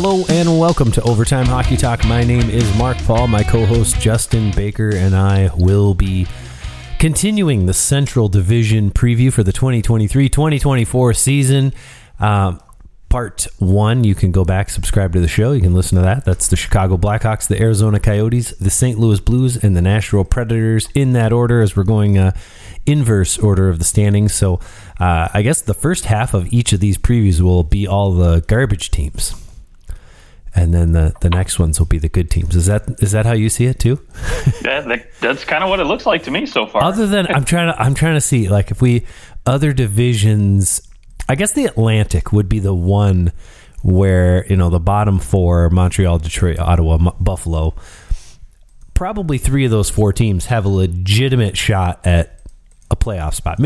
Hello and welcome to Overtime Hockey Talk. My name is Mark Paul. My co host Justin Baker and I will be continuing the Central Division preview for the 2023 2024 season. Um, part one, you can go back, subscribe to the show. You can listen to that. That's the Chicago Blackhawks, the Arizona Coyotes, the St. Louis Blues, and the Nashville Predators in that order as we're going uh, inverse order of the standings. So uh, I guess the first half of each of these previews will be all the garbage teams. And then the, the next ones will be the good teams. Is that is that how you see it too? yeah, that, that's kind of what it looks like to me so far. Other than I'm trying to I'm trying to see like if we other divisions I guess the Atlantic would be the one where you know the bottom four: Montreal, Detroit, Ottawa, M- Buffalo. Probably three of those four teams have a legitimate shot at a playoff spot.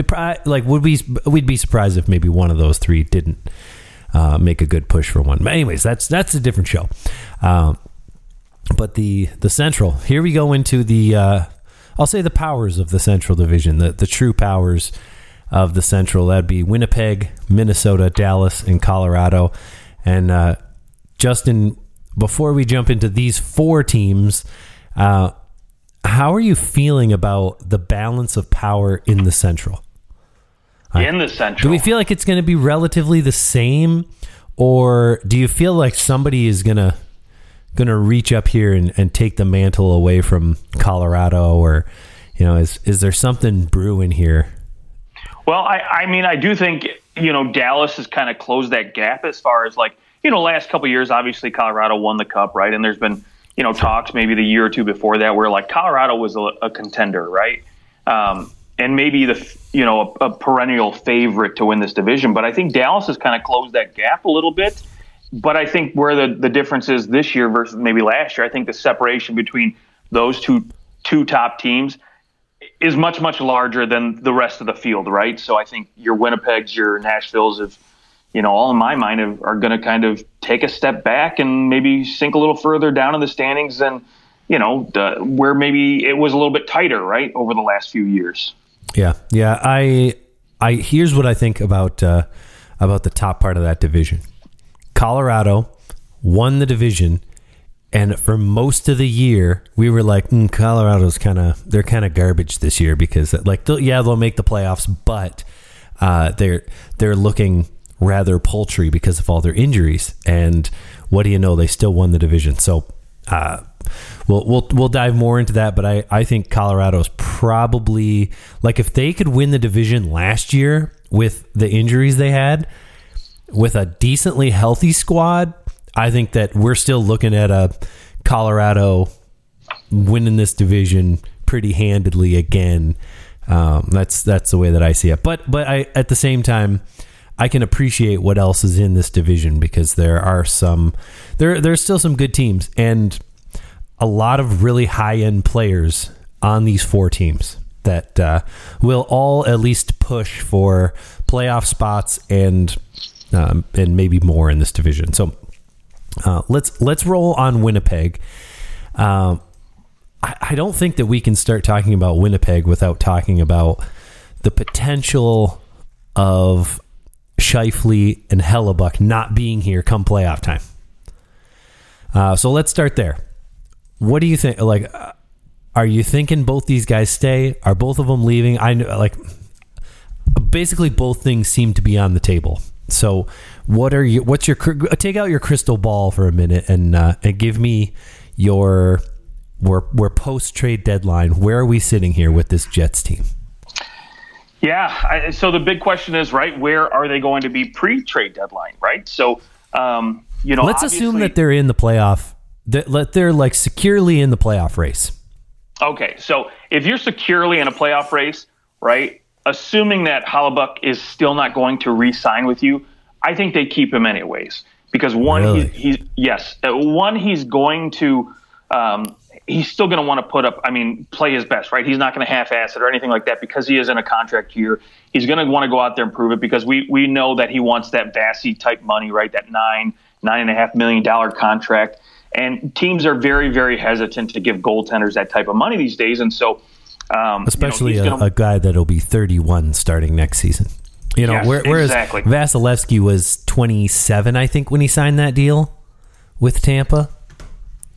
Like, would we? We'd be surprised if maybe one of those three didn't uh, make a good push for one. But anyways, that's that's a different show. Um, but the the Central. Here we go into the. Uh, I'll say the powers of the Central Division, the the true powers of the Central. That'd be Winnipeg, Minnesota, Dallas, and Colorado. And uh, Justin, before we jump into these four teams, uh, how are you feeling about the balance of power in the Central? In the Central, do we feel like it's going to be relatively the same, or do you feel like somebody is going to going to reach up here and, and take the mantle away from Colorado, or you know, is is there something brewing here? Well, I, I mean, I do think you know Dallas has kind of closed that gap as far as like you know last couple years. Obviously, Colorado won the cup, right? And there's been you know talks maybe the year or two before that where like Colorado was a, a contender, right? Um, and maybe the you know a, a, perennial favorite to win this division. But I think Dallas has kind of closed that gap a little bit. But I think where the the difference is this year versus maybe last year, I think the separation between those two two top teams is much much larger than the rest of the field, right? So I think your Winnipegs, your Nashvilles, have you know all in my mind have, are going to kind of take a step back and maybe sink a little further down in the standings than you know where maybe it was a little bit tighter, right, over the last few years. Yeah, yeah. I I here's what I think about uh, about the top part of that division. Colorado won the division and for most of the year, we were like, mm, Colorado's kind of they're kind of garbage this year because like they'll, yeah they'll make the playoffs, but uh, they're they're looking rather paltry because of all their injuries. And what do you know? They still won the division. So uh, we'll we'll we'll dive more into that. But I I think Colorado's probably like if they could win the division last year with the injuries they had, with a decently healthy squad, I think that we're still looking at a Colorado winning this division pretty handedly again. Um, that's that's the way that I see it. But but I at the same time, I can appreciate what else is in this division because there are some there there's still some good teams and a lot of really high end players on these four teams that uh, will all at least push for playoff spots and um, and maybe more in this division. So uh, let's let's roll on Winnipeg. Uh, I, I, don't think that we can start talking about Winnipeg without talking about the potential of Scheifele and Hellebuyck not being here come playoff time. Uh, so let's start there. What do you think? Like, uh, are you thinking both these guys stay? Are both of them leaving? I know, like, basically both things seem to be on the table. So, what are you? What's your take out your crystal ball for a minute and uh, and give me your we're we're post trade deadline. Where are we sitting here with this Jets team? Yeah, I, so the big question is right. Where are they going to be pre trade deadline? Right. So, um, you know, let's assume that they're in the playoff. That let they're like securely in the playoff race. Okay, so if you're securely in a playoff race, right? assuming that Hellebuyck is still not going to re-sign with you, I think they keep him anyways because one, really? he, he's yes, uh, one he's going to. Um, he's still going to want to put up, I mean, play his best, right? He's not going to half-ass it or anything like that because he is in a contract year. He's going to want to go out there and prove it because we we know that he wants that Vasy type money, right? That nine nine and a half million dollar contract. And teams are very, very hesitant to give goaltenders that type of money these days. And so um, Especially you know, a, gonna, a, guy that'll be 31 starting next season. You know, yes, whereas exactly. Vasilevskiy was 27, I think, when he signed that deal. with Tampa.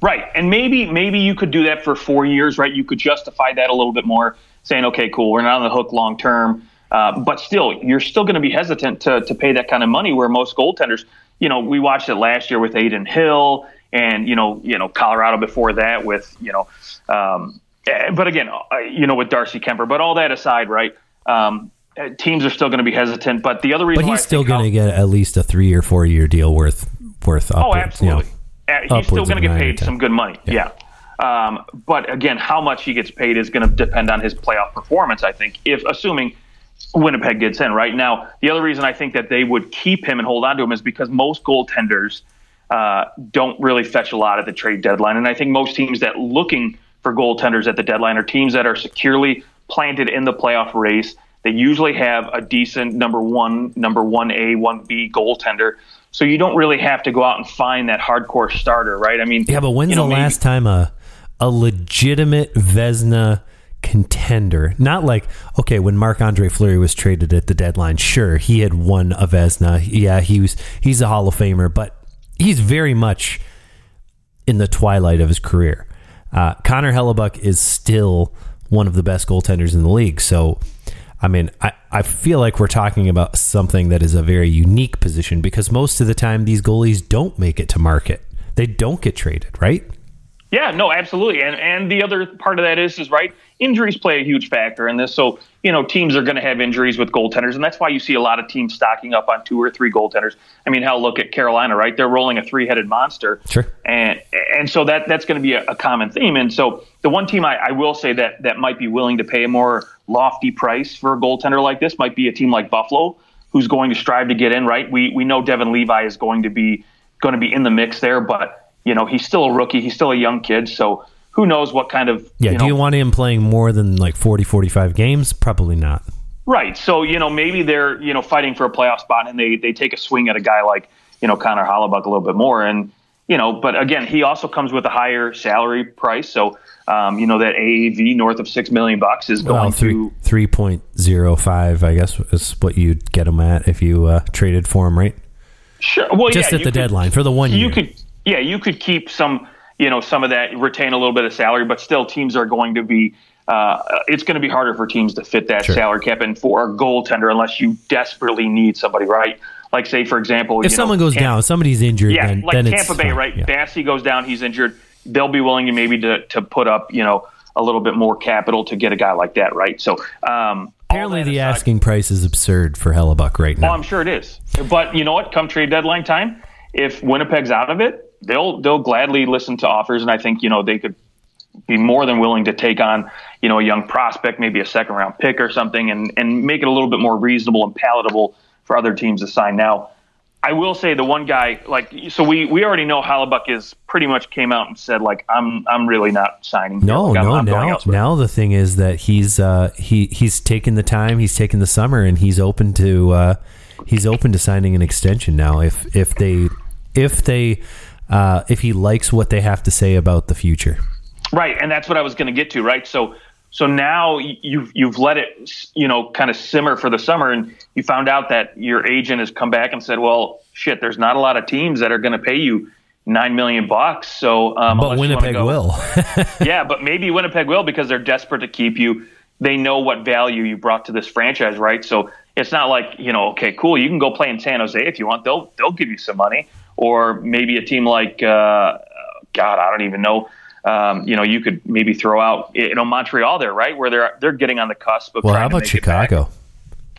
Right, and maybe maybe you could do that for four years, right? You could justify that a little bit more, saying, okay, cool, we're not on the hook long term, uh, but still, you're still going to be hesitant to to pay that kind of money. Where most goaltenders, you know, we watched it last year with Adin Hill, and you know, you know, Colorado before that with you know, um, eh, but again, you know, with Darcy Kuemper. But all that aside, right? Um, eh, teams are still going to be hesitant. But the other reason, but he's still going to get at least a three or four year deal worth worth. oh, absolutely. You know, he's still going to get paid some good money. Yeah. yeah. Um, but again, how much he gets paid is going to depend on his playoff performance. I think, if assuming Winnipeg gets in right now, the other reason I think that they would keep him and hold on to him is because most goaltenders uh, don't really fetch a lot at the trade deadline, and I think most teams that looking for goaltenders at the deadline are teams that are securely planted in the playoff race. They usually have a decent number one, number one A, one B goaltender so you don't really have to go out and find that hardcore starter, right? I mean, yeah, but when's you know, the maybe, last time a a legitimate Vezina? contender, not like okay, when Marc Andre Fleury was traded at the deadline, sure, he had won a Vezina. Yeah, he was he's a Hall of Famer, but he's very much in the twilight of his career. Uh, Connor Hellebuyck is still one of the best goaltenders in the league, so I mean, I, I feel like we're talking about something that is a very unique position because most of the time these goalies don't make it to market. They don't get traded, right? Yeah, no, absolutely. And and the other part of that is is right, injuries play a huge factor in this. So, you know, teams are going to have injuries with goaltenders and that's why you see a lot of teams stocking up on two or three goaltenders. I mean, hell, look at Carolina, right? They're rolling a three-headed monster. Sure. And and so that that's going to be a, a, common theme. And so the one team I, I will say that that might be willing to pay a more lofty price for a goaltender like this might be a team like Buffalo, who's going to strive to get in. Right? We we know Devon Levi is going to be going to be in the mix there, but you know he's still a rookie, he's still a young kid, so who knows what kind of yeah. You do you want him playing more than like 40, 45 games? Probably not. Right. So you know maybe they're you know fighting for a playoff spot and they they take a swing at a guy like you know Connor Hellebuyck a little bit more and you know but again he also comes with a higher salary price so um, you know that AAV north of six million bucks is going well, three, to three point zero five. I guess is what you'd get him at if you uh, traded for him, right? Sure. Well, just yeah, at the could, deadline for the one you year. could, yeah, you could keep some, you know, some of that, retain a little bit of salary, but still, teams are going to be. Uh, it's going to be harder for teams to fit that sure. salary cap and for a goaltender unless you desperately need somebody, right? Like, say, for example, if someone know, goes Tampa, down, somebody's injured. Yeah, then, like then Tampa Bay, right? Yeah. Goes down, he's injured. They'll be willing to maybe to to put up, you know, a little bit more capital to get a guy like that, right? So um, apparently the aside, asking price is absurd for Hellebuyck right now. Oh, I'm sure it is. But you know what? Come trade deadline time, if Winnipeg's out of it, they'll they'll gladly listen to offers, and I think you know they could be more than willing to take on you know a young prospect, maybe a second round pick or something, and and make it a little bit more reasonable and palatable for other teams to sign. Now, I will say the one guy like so we we already know Hellebuyck is pretty much came out and said like I'm I'm really not signing. No, like, no. I'm, I'm now now the thing is that he's uh, he he's taken the time, he's taken the summer, and he's open to uh, he's open to signing an extension now. If if they if they uh, if he likes what they have to say about the future. Right, and that's what I was going to get to. Right, so so now you've you've let it, you know, kind of simmer for the summer, and you found out that your agent has come back and said, "Well, shit, there's not a lot of teams that are going to pay you nine million bucks." So, um, but Winnipeg go, will. yeah, but maybe Winnipeg will because they're desperate to keep you. They know what value you brought to this franchise, right? So it's not like you know, okay, cool, you can go play in San Jose if you want. They'll they'll give you some money, or maybe a team like uh, God, I don't even know um, you know, you could maybe throw out, you know, Montreal there, right, where they're they're getting on the cusp of. Well, how about Chicago?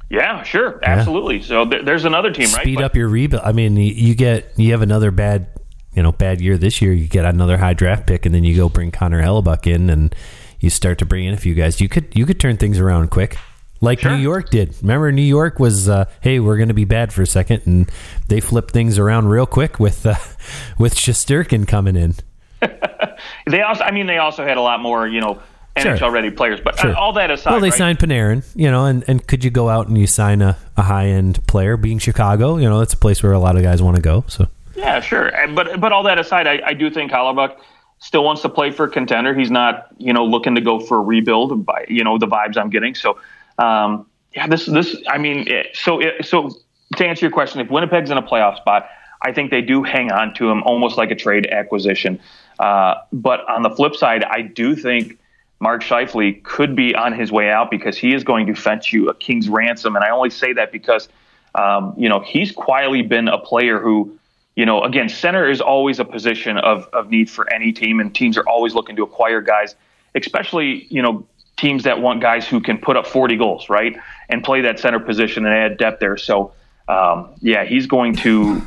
Yeah, sure, absolutely. Yeah. So th- there's another team, right? Speed but, up your rebuild. I mean, you get you have another bad, you know, bad year this year. You get another high draft pick, and then you go bring Connor Hellebuyck in, and you start to bring in a few guys. You could you could turn things around quick like sure. New York did. Remember, New York was, uh, hey, we're going to be bad for a second, and they flipped things around real quick with uh, with Shesterkin coming in. they also, I mean, they also had a lot more, you know, NHL sure. ready players. But uh, sure. all that aside, well, they right? signed Panarin, you know, and, and could you go out and you sign a, a high end player? Being Chicago, you know, that's a place where a lot of guys want to go. So yeah, sure. But but all that aside, I, I do think Hellebuyck still wants to play for a contender. He's not, you know, looking to go for a rebuild. By you know the vibes I'm getting. So um, yeah, this this I mean, so so to answer your question, if Winnipeg's in a playoff spot, I think they do hang on to him almost like a trade acquisition. Uh, but on the flip side, I do think Mark Scheifele could be on his way out because he is going to fetch you a king's ransom. And I only say that because, um, you know, he's quietly been a player who, you know, again, center is always a position of, of need for any team, and teams are always looking to acquire guys, especially, you know, teams that want guys who can put up 40 goals, right, and play that center position and add depth there. So, um, yeah, he's going to,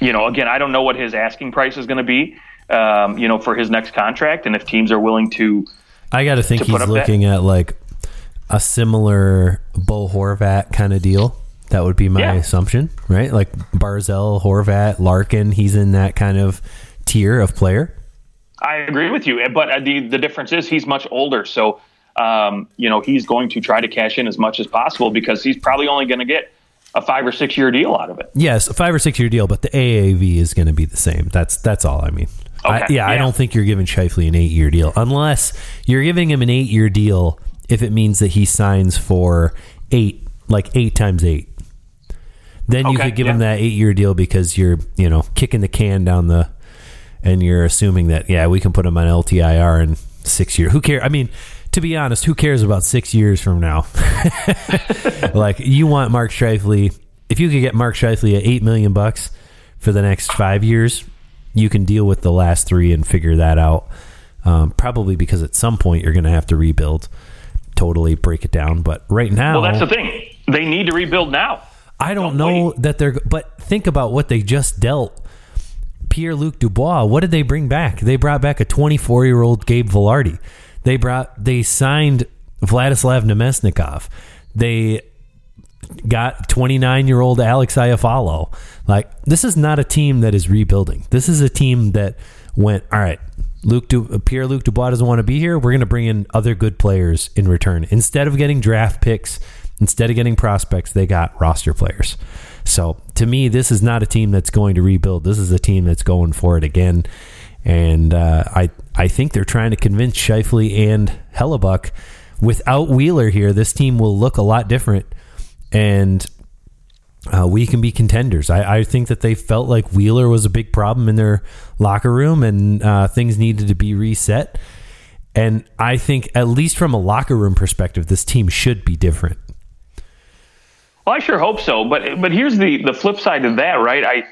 you know, again, I don't know what his asking price is going to be, um, you know, for his next contract, and if teams are willing to I got to think he's looking that. at like a similar Bo Horvat kind of deal. That would be my yeah. assumption, right? Like Barzal, Horvat, Larkin. He's in that kind of tier of player. I agree with you, but the the difference is he's much older, so um, you know he's going to try to cash in as much as possible because he's probably only going to get a five or six year deal out of it. Yes, a five or six year deal, but the AAV is going to be the same. That's that's all I mean. Okay. I, yeah, yeah, I don't think you're giving Scheifele an eight year deal unless you're giving him an eight year deal if it means that he signs for eight, like eight times eight. Then you okay, could give yeah. him that eight year deal because you're, you know, kicking the can down the, and you're assuming that, yeah, we can put him on LTIR in six years. Who cares? I mean, to be honest, who cares about six years from now? like, you want Mark Scheifele. If you could get Mark Scheifele at eight million bucks for the next five years, you can deal with the last three and figure that out. Um, probably because at some point you're going to have to rebuild, totally break it down. But right now, well, that's the thing. They need to rebuild now. I don't, don't know wait. that they're. But think about what they just dealt. Pierre Luc Dubois. What did they bring back? They brought back a 24 year old Gabe Vilardi. They brought. They signed Vladislav Namestnikov. They got 29 year old Alex Iafallo. Like, this is not a team that is rebuilding. This is a team that went, all right, Luke du- Pierre Luc Dubois doesn't want to be here. We're going to bring in other good players in return. Instead of getting draft picks, instead of getting prospects, they got roster players. So to me, this is not a team that's going to rebuild. This is a team that's going for it again. And uh, I I think they're trying to convince Scheifele and Hellebuyck without Wheeler here, this team will look a lot different and uh, we can be contenders. I, I, think that they felt like Wheeler was a big problem in their locker room and uh, things needed to be reset. And I think, at least from a locker room perspective, this team should be different. Well, I sure hope so. But but here's the the flip side of that, right? I,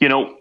you know,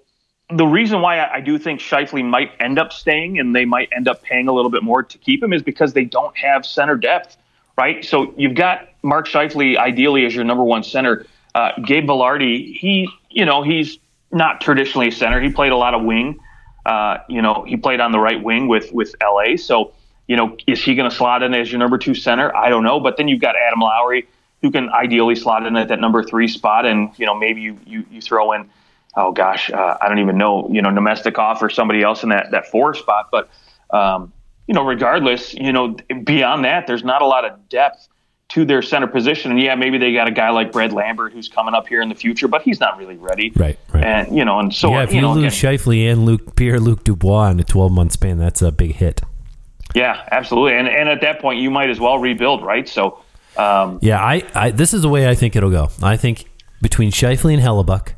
the reason why I, I do think Scheifele might end up staying and they might end up paying a little bit more to keep him is because they don't have center depth right? So you've got Mark Scheifele ideally as your number one center. Uh, Gabe Vilardi, he, you know, he's not traditionally a center. He played a lot of wing. Uh, you know, he played on the right wing with with LA. So, you know, is he going to slot in as your number two center? I don't know. But then you've got Adam Lowry, who can ideally slot in at that number three spot, and you know, maybe you you, you throw in, oh gosh, uh, I don't even know, you know, Namestnikov or somebody else in that that four spot. But um, you know, regardless, you know, beyond that, there's not a lot of depth to their center position. And yeah, maybe they got a guy like Brad Lambert who's coming up here in the future, but he's not really ready. Right. right. And you know, and so yeah, if you, you know, lose again, Scheifele and Luke Pierre Luc Dubois in a 12 month span, that's a big hit. Yeah, absolutely. And and at that point, you might as well rebuild, right? So. Um, yeah, I, I this is the way I think it'll go. I think between Scheifele and Hellebuyck,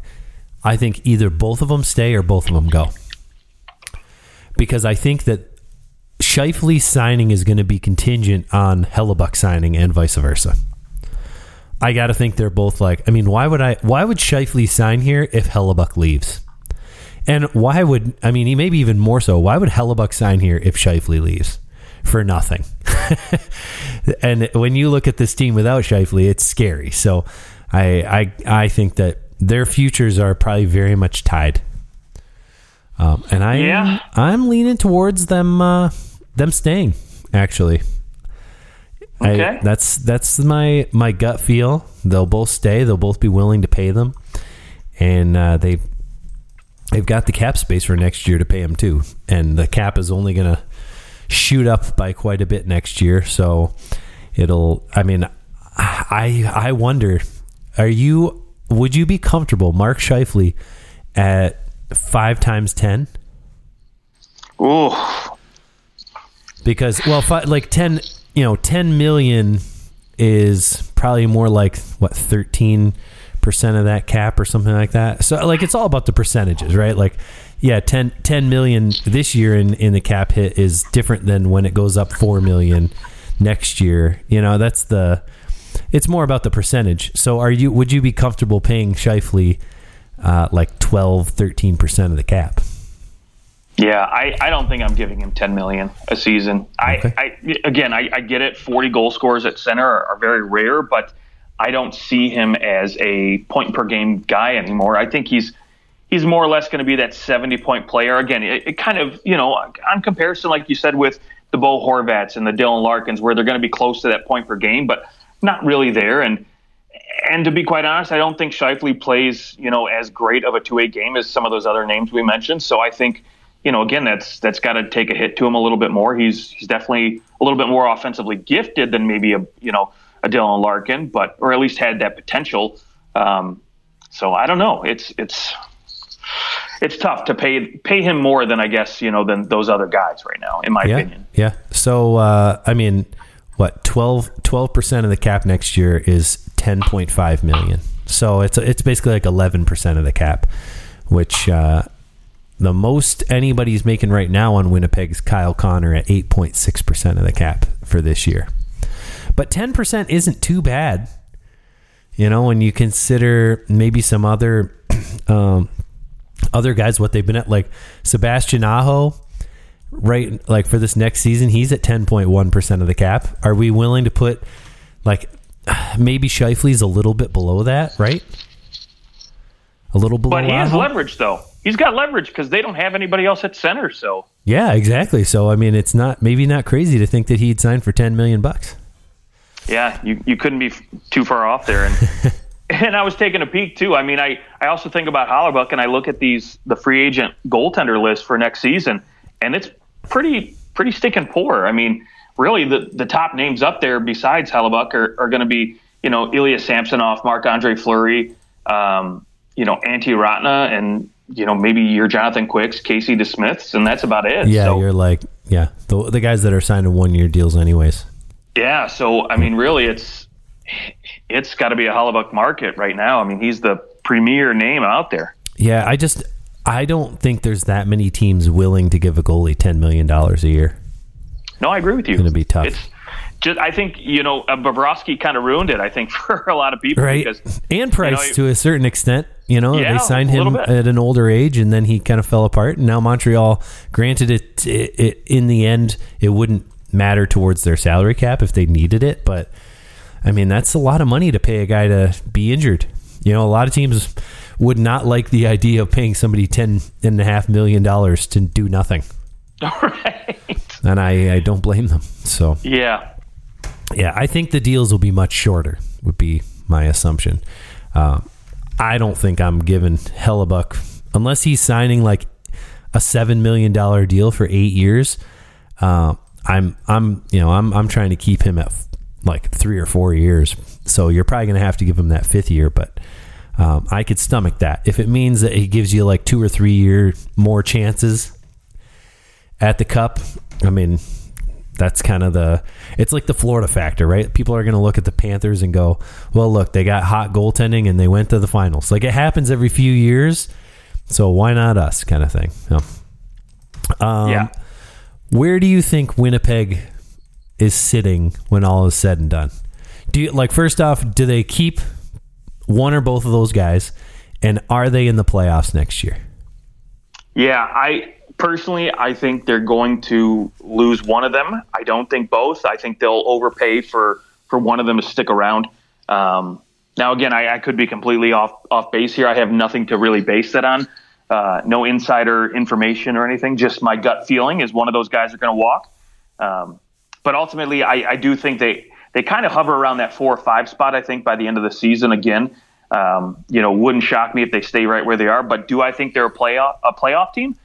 I think either both of them stay or both of them go. Because I think that Scheifele signing is going to be contingent on Hellebuyck signing and vice versa. I got to think they're both like. I mean, why would I? Why would Scheifele sign here if Hellebuyck leaves? And why would I mean? He maybe even more so. Why would Hellebuyck sign here if Scheifele leaves for nothing? and when you look at this team without Scheifele, it's scary. So I I I think that their futures are probably very much tied. Um, and I yeah. I'm leaning towards them. Uh, them staying. Actually, okay. I, that's that's my my gut feel. They'll both stay. They'll both be willing to pay them, and uh, they they've got the cap space for next year to pay them too. And the cap is only going to shoot up by quite a bit next year. So it'll. I mean, I I wonder. Are you? Would you be comfortable, Mark Scheifele, at five times ten? Oh, because well, fi- like ten, you know, ten million is probably more like what thirteen percent of that cap or something like that. So like it's all about the percentages, right? Like yeah, 10, 10 million this year in, in the cap hit is different than when it goes up 4 million next year. You know, that's the it's more about the percentage. So are you would you be comfortable paying Scheifele uh, like 12, 13% of the cap? Yeah, I, I don't think I'm giving him 10 million a season. Okay. I, I again, I, I get it. 40 goal scorers at center are, are very rare, but I don't see him as a point per game guy anymore. I think he's he's more or less going to be that 70 point player. Again, it, it, kind of, you know, on comparison, like you said, with the Bo Horvats and the Dylan Larkins, where they're going to be close to that point per game, but not really there. And and to be quite honest, I don't think Scheifele plays, you know, as great of a two-way game as some of those other names we mentioned. So I think you know, again, that's that's got to take a hit to him a little bit more. He's he's definitely a little bit more offensively gifted than maybe a you know a Dylan Larkin, but or at least had that potential. Um, so I don't know. It's it's it's tough to pay pay him more than I guess you know than those other guys right now, in my yeah, opinion. Yeah. So uh, I mean, what 12 percent of the cap next year is ten point five million. So it's it's basically like eleven percent of the cap, which uh, the most anybody's making right now on Winnipeg's Kyle Connor at 8.6% of the cap for this year. But 10% isn't too bad. You know, when you consider maybe some other um, other guys what they've been at like Sebastian Aho right like for this next season he's at 10.1% of the cap. Are we willing to put like maybe Scheifele's a little bit below that, right? A little below. But he has leverage though he's got leverage because they don't have anybody else at center. So yeah, exactly. So I mean, it's not maybe not crazy to think that he'd sign for ten million bucks. Yeah, you you couldn't be too far off there, and and I was taking a peek too. I mean, I I also think about Hellebuyck, and I look at these the free agent goaltender list for next season, and it's pretty pretty stinking poor. I mean, really the the top names up there besides Hellebuyck are, are going to be you know Ilya Samsonov, Marc Andre Fleury. Um, you know, Antti Raanta and you know, maybe your Jonathan Quicks, Casey DeSmiths, and that's about it. Yeah, so, you're like, yeah, the, the guys that are signing one year deals, anyways. Yeah, so I mean, really, it's it's got to be a Hellebuyck market right now. I mean, he's the premier name out there. Yeah, I just I don't think there's that many teams willing to give a goalie ten million dollars a year. No, I agree with you. It's going to be tough. It's, just I think you know uh, Bobrovsky kind of ruined it. I think for a lot of people, right? Because, and Price you know, to a certain extent. You know, yeah, they signed him at an older age, and then he kind of fell apart. And now Montreal, granted, it, it, it in the end, it wouldn't matter towards their salary cap if they needed it, but I mean that's a lot of money to pay a guy to be injured. You know, a lot of teams would not like the idea of paying somebody ten and a half million dollars to do nothing. Right. And I, I don't blame them. So yeah, yeah, I think the deals will be much shorter. Would be my assumption. Uh, I don't think I'm giving Hellebuyck unless he's signing like a seven million dollar deal for eight years. Uh, I'm I'm you know I'm I'm trying to keep him at like three or four years. So you're probably going to have to give him that fifth year, but um, I could stomach that if it means that he gives you like two or three year more chances at the cup. I mean, that's kind of the it's like the Florida factor, right? People are going to look at the Panthers and go, "Well, look, they got hot goaltending and they went to the finals." Like it happens every few years, so why not us? Kind of thing. Um, yeah. Where do you think Winnipeg is sitting when all is said and done? Do you like first off, do they keep one or both of those guys, and are they in the playoffs next year? Yeah, I personally, I think they're going to lose one of them. I don't think both. I think they'll overpay for for one of them to stick around. Um, now, again, I, I, could be completely off off base here. I have nothing to really base that on. Uh, no insider information or anything. Just my gut feeling is one of those guys are going to walk. Um, but ultimately, I, I, do think they they kind of hover around that four or five spot. I think by the end of the season, again, um, you know, wouldn't shock me if they stay right where they are. But do I think they're a playoff a playoff team?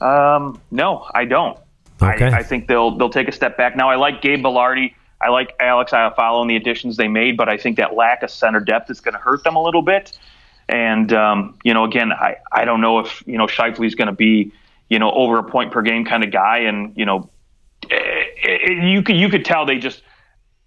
Um, no, I don't. Okay. I, I, think they'll they'll take a step back. Now, I like Gabe Vilardi. I like Alex Iafallo and the additions they made, but I think that lack of center depth is going to hurt them a little bit. And um, you know, again, I, I don't know if you know Scheifele's going to be you know over a point per game kind of guy, and you know, it, eh, it, eh, you could you could tell they just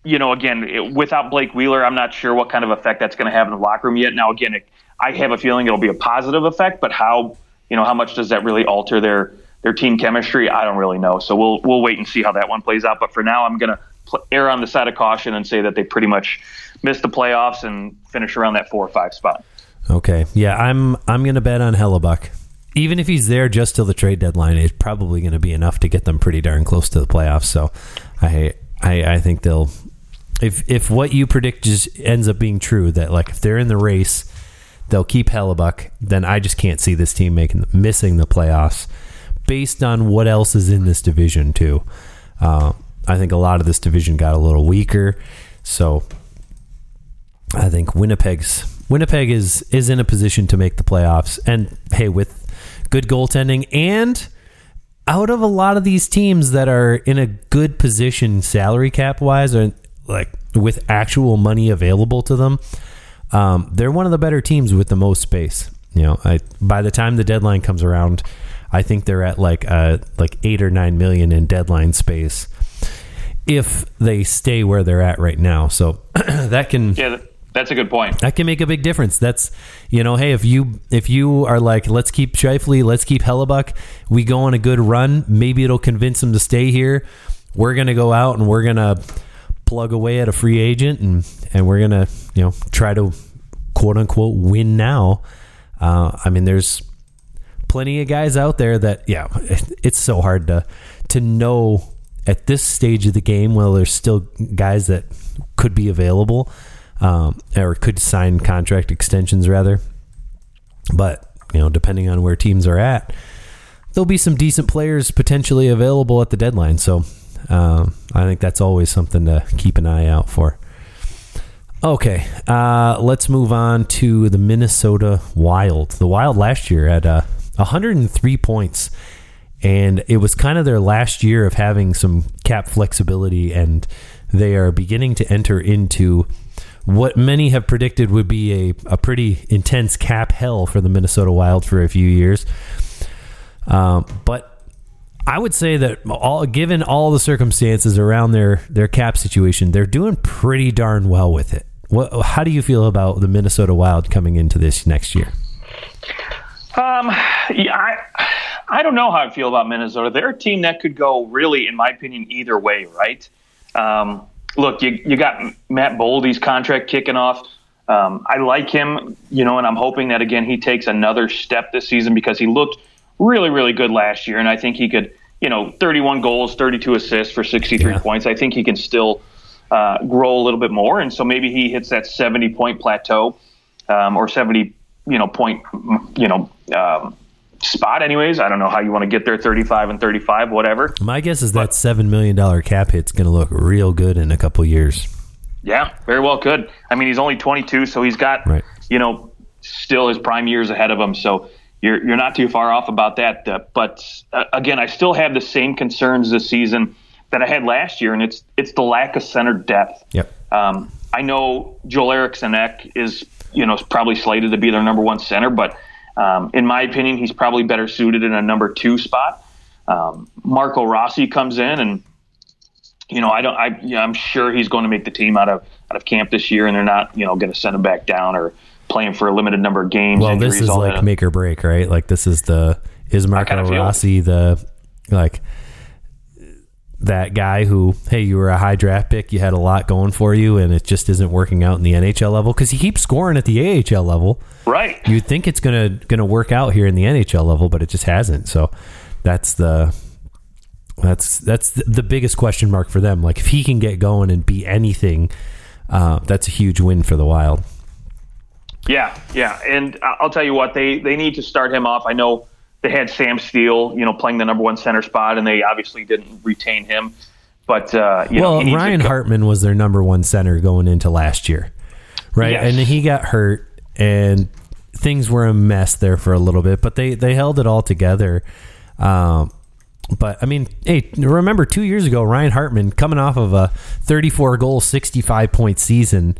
you know, again, it, without Blake Wheeler, I'm not sure what kind of effect that's going to have in the locker room yet. Now, again, it, I have a feeling it'll be a positive effect, but how, you know, how much does that really alter their their team chemistry? I don't really know. So we'll we'll wait and see how that one plays out. But for now, I'm going to pl- err on the side of caution and say that they pretty much missed the playoffs and finish around that four or five spot. Okay, yeah, I'm I'm going to bet on Hellebuyck. Even if he's there just till the trade deadline, it's probably going to be enough to get them pretty darn close to the playoffs. So, I I, I think they'll if if what you predict just ends up being true that like if they're in the race, they'll keep Hellebuyck. Then I just can't see this team making missing the playoffs based on what else is in this division too. Uh, I think a lot of this division got a little weaker, so I think Winnipeg's Winnipeg is is in a position to make the playoffs. And hey, with good goaltending and out of a lot of these teams that are in a good position salary cap wise or like with actual money available to them, um, they're one of the better teams with the most space. You know, I, by the time the deadline comes around, I think they're at like uh, like eight or nine million in deadline space if they stay where they're at right now. So that can yeah. That's a good point. That can make a big difference. That's you know, hey, if you if you are like, let's keep Scheifele, let's keep Hellebuyck, we go on a good run. Maybe it'll convince them to stay here. We're gonna go out and we're gonna plug away at a free agent and and we're gonna you know try to quote unquote win now. Uh, I mean, there's plenty of guys out there that yeah, it's so hard to to know at this stage of the game. Well, there's still guys that could be available um, or could sign contract extensions rather. But you know, depending on where teams are at, there'll be some decent players potentially available at the deadline. So um, I think that's always something to keep an eye out for. Okay, uh, let's move on to the Minnesota Wild. The Wild last year had uh, 103 points, and it was kind of their last year of having some cap flexibility, and they are beginning to enter into what many have predicted would be a, a pretty intense cap hell for the Minnesota Wild for a few years. Um, but I would say that all given all the circumstances around their their cap situation, they're doing pretty darn well with it. What, how do you feel about the Minnesota Wild coming into this next year? Um, yeah, I I don't know how I feel about Minnesota. They're a team that could go really, in my opinion, either way. Right? Um, look, you, you got Matt Boldy's contract kicking off. Um, I like him, you know, and I'm hoping that again he takes another step this season because he looked really, really good last year, and I think he could, you know, 31 goals, 32 assists for 63 yeah. points. I think he can still uh, grow a little bit more, and so maybe he hits that 70 point plateau um, or 70, you know, point, you know, um, spot anyways. I don't know how you want to get there 35 and 35 whatever. My guess is but, that 7 million dollar cap hit's going to look real good in a couple years. Yeah, very well could. I mean, he's only 22 so he's got right. you know still his prime years ahead of him so you're you're not too far off about that uh, but uh, again, I still have the same concerns this season that I had last year and it's it's the lack of center depth. Yep. Um, I know Joel Eriksson Ek is you know probably slated to be their number one center, but um, in my opinion, he's probably better suited in a number two spot. Um, Marco Rossi comes in, and you know, I don't, I, you know, I'm sure he's going to make the team out of out of camp this year, and they're not, you know, going to send him back down or playing for a limited number of games. Well, this is like that. make or break, right? Like this is the is Marco Rossi the like that guy who, hey, you were a high draft pick, you had a lot going for you, and it just isn't working out in the NHL level because he keeps scoring at the AHL level. Right. You'd think it's gonna gonna work out here in the NHL level, but it just hasn't. So that's the that's that's the biggest question mark for them. Like if he can get going and be anything, uh, that's a huge win for the Wild. Yeah, yeah, and I'll tell you what they they need to start him off. I know they had Sam Steel, you know, playing the number one center spot, and they obviously didn't retain him. But uh, well, know, Ryan Hartman was their number one center going into last year, right? Yes. And he got hurt, and things were a mess there for a little bit. But they they held it all together. Um, but I mean, hey, remember two years ago, Ryan Hartman coming off of a 34 goal, 65 point season,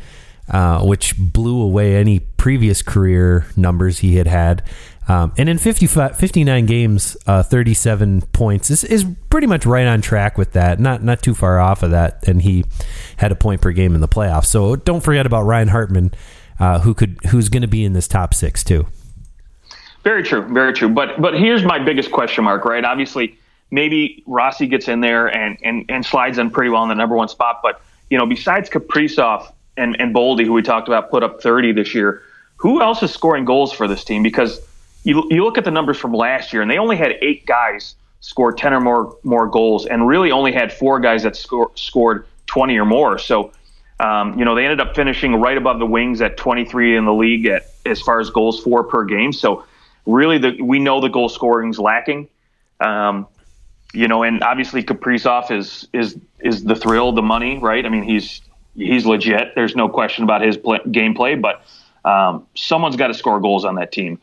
uh, which blew away any previous career numbers he had had. Um, and in 55, 59 games, uh, 37 points is, is pretty much right on track with that. Not not too far off of that. And he had a point per game in the playoffs. So don't forget about Ryan Hartman, uh, who could who's going to be in this top six too. Very true, very true. But but here's my biggest question mark, right? Obviously, maybe Rossi gets in there and and, and slides in pretty well in the number one spot. But you know, besides Kaprizov and and Boldy, who we talked about, put up 30 this year. Who else is scoring goals for this team? Because you, you look at the numbers from last year, and they only had eight guys score 10 or more more goals, and really only had four guys that score, scored 20 or more. So, um, you know, they ended up finishing right above the wings at 23 in the league at as far as goals for per game. So, really, the, we know the goal scoring is lacking. Um, you know, and obviously Kaprizov is is is the thrill, the money, right? I mean, he's he's legit. There's no question about his play, gameplay, but um, someone's got to score goals on that team.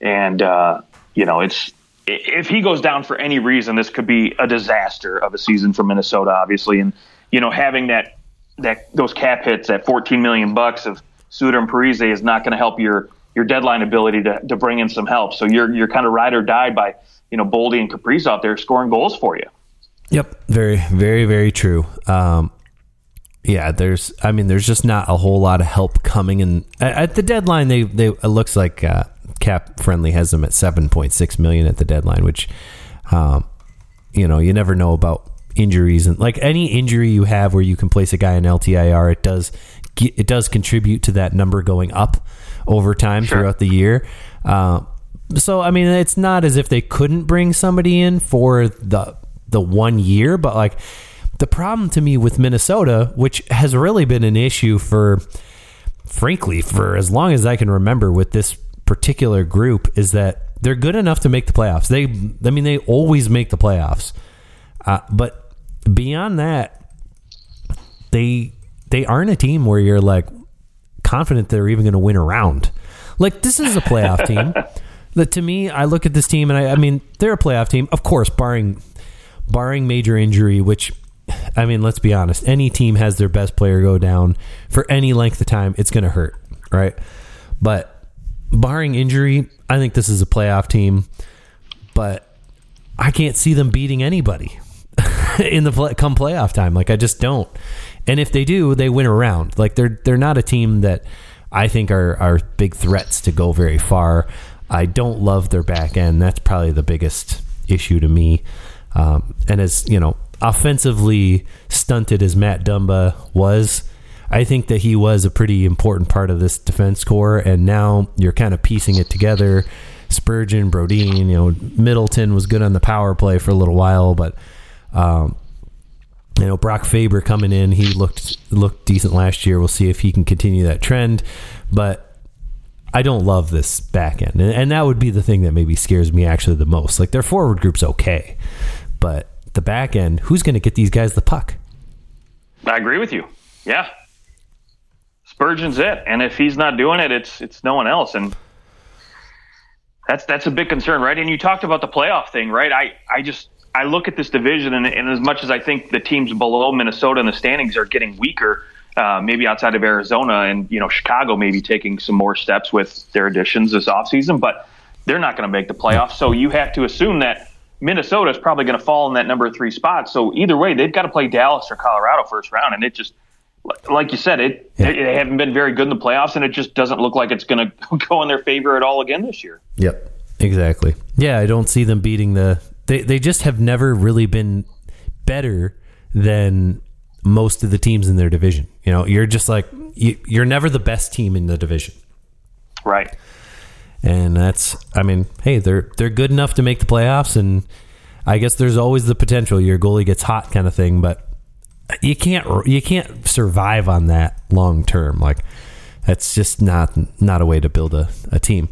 And, uh, you know, it's if he goes down for any reason, this could be a disaster of a season for Minnesota, obviously. And, you know, having that, that those cap hits at 14 million bucks of Suter and Parise is not going to help your, your deadline ability to, to bring in some help. So you're, you're kind of ride or die by, you know, Boldy and Caprice out there scoring goals for you. Yep. Very, very, very true. Um, yeah, there's. I mean, there's just not a whole lot of help coming in at the deadline. They they it looks like uh, Cap Friendly has them at seven point six million at the deadline, which, um, you know, you never know about injuries and like any injury you have where you can place a guy in LTIR, it does it does contribute to that number going up over time sure. throughout the year. Uh, so I mean, it's not as if they couldn't bring somebody in for the the one year, but like the problem to me with Minnesota, which has really been an issue for, frankly, for as long as I can remember with this particular group, is that they're good enough to make the playoffs. They, I mean, they always make the playoffs. Uh, but beyond that, they they aren't a team where you're like confident they're even going to win a round. Like this is a playoff team. That to me, I look at this team and I, I mean they're a playoff team, of course, barring barring major injury, which I mean, let's be honest. Any team has their best player go down for any length of time. It's going to hurt, right? But barring injury, I think this is a playoff team. But I can't see them beating anybody in the play, come playoff time. Like I just don't. And if they do, they win around. Like they're they're not a team that I think are are big threats to go very far. I don't love their back end. That's probably the biggest issue to me. Um, and as you know, offensively stunted as Matt Dumba was, I think that he was a pretty important part of this defense core. And now you're kind of piecing it together. Spurgeon, Brodin, you know, Middleton was good on the power play for a little while, but um, you know, Brock Faber coming in, he looked looked decent last year. We'll see if he can continue that trend, but I don't love this back end, and, and that would be the thing that maybe scares me actually the most. Like their forward group's okay, but the back end, who's going to get these guys the puck? I agree with you. Yeah. Spurgeon's it. And if he's not doing it, it's it's no one else. And that's that's a big concern, right? And you talked about the playoff thing, right? I, I just I look at this division and, and as much as I think the teams below Minnesota in the standings are getting weaker, uh, maybe outside of Arizona and you know Chicago maybe taking some more steps with their additions this offseason, but they're not going to make the playoffs. So you have to assume that Minnesota is probably going to fall in that number three spot. So either way, they've got to play Dallas or Colorado first round, and it just like you said, it yeah. they haven't been very good in the playoffs, and it just doesn't look like it's going to go in their favor at all again this year. Yep, exactly. Yeah, I don't see them beating the. They they just have never really been better than most of the teams in their division. You know, you're just like you, you're never the best team in the division. Right and that's I mean, hey, they're they're good enough to make the playoffs, and I guess there's always the potential your goalie gets hot kind of thing, but you can't you can't survive on that long term. Like that's just not not a way to build a, a team.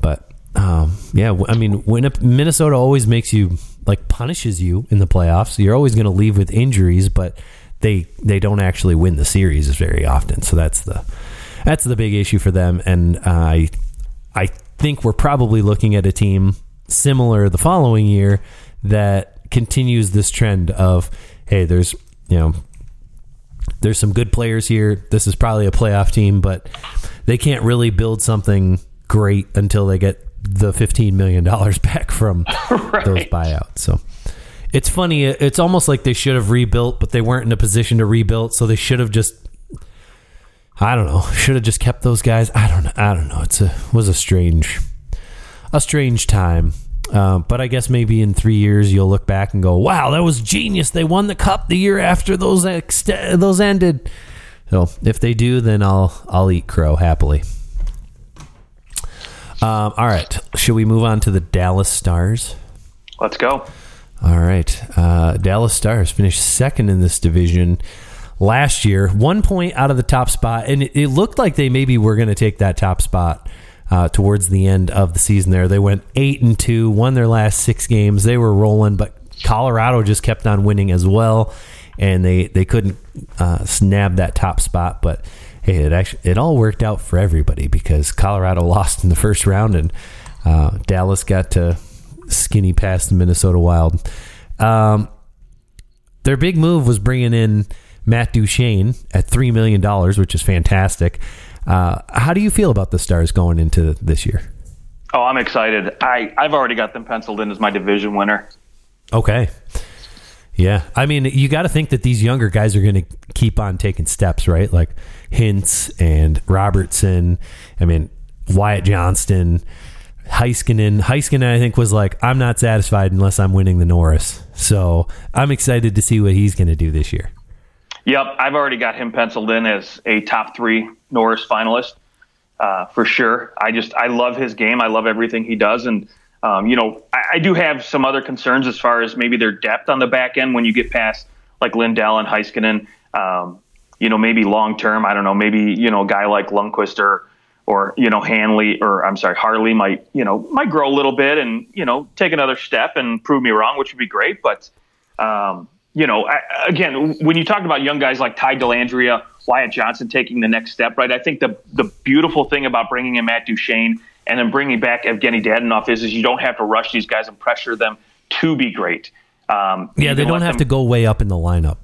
But um, yeah, I mean, Minnesota always makes you like punishes you in the playoffs, you're always going to leave with injuries, but they they don't actually win the series very often. So that's the that's the big issue for them, and uh, I I think we're probably looking at a team similar the following year that continues this trend of hey, there's you know there's some good players here. This is probably a playoff team, but they can't really build something great until they get the fifteen million dollars back from Right. those buyouts. So it's funny. It's almost like they should have rebuilt, but they weren't in a position to rebuild, so they should have just. I don't know. Should have just kept those guys. I don't know. I don't know. It's a was a strange, a strange time. Uh, but I guess maybe in three years you'll look back and go, "Wow, that was genius! They won the cup the year after those ex- those ended." So if they do, then I'll I'll eat crow happily. Um, all right, should we move on to the Dallas Stars? Let's go. All right. Uh, Dallas Stars finished second in this division last year, one point out of the top spot. And it, it looked like they maybe were going to take that top spot uh, towards the end of the season there. They went eight and two, won their last six games. They were rolling, but Colorado just kept on winning as well. And they, they couldn't uh, snab that top spot. But hey, it actually it all worked out for everybody because Colorado lost in the first round and uh, Dallas got to skinny past the Minnesota Wild. Um, their big move was bringing in Matt Duchene at three million dollars, which is fantastic. Uh, how do you feel about the Stars going into this year? Oh, I'm excited. I, I've already got them penciled in as my division winner. Okay. Yeah. I mean, you got to think that these younger guys are going to keep on taking steps, right? Like Hintz and Robertson. I mean, Wyatt Johnston, Heiskanen. Heiskanen, I think, was like, I'm not satisfied unless I'm winning the Norris. So I'm excited to see what he's going to do this year. Yep, I've already got him penciled in as a top three Norris finalist uh, for sure. I just I love his game. I love everything he does, and um, you know I, I do have some other concerns as far as maybe their depth on the back end when you get past like Lindell and Heiskanen. Um, you know maybe long term. I don't know. Maybe you know a guy like Lundkvist or or you know Hanley or I'm sorry Harley might you know might grow a little bit and you know take another step and prove me wrong, which would be great. But um, you know, I, again, when you talk about young guys like Ty Dellandrea, Wyatt Johnston taking the next step, right? I think the the beautiful thing about bringing in Matt Duchene and then bringing back Evgeny Dadonov is, is you don't have to rush these guys and pressure them to be great. Um, Yeah, they don't have them- to go way up in the lineup.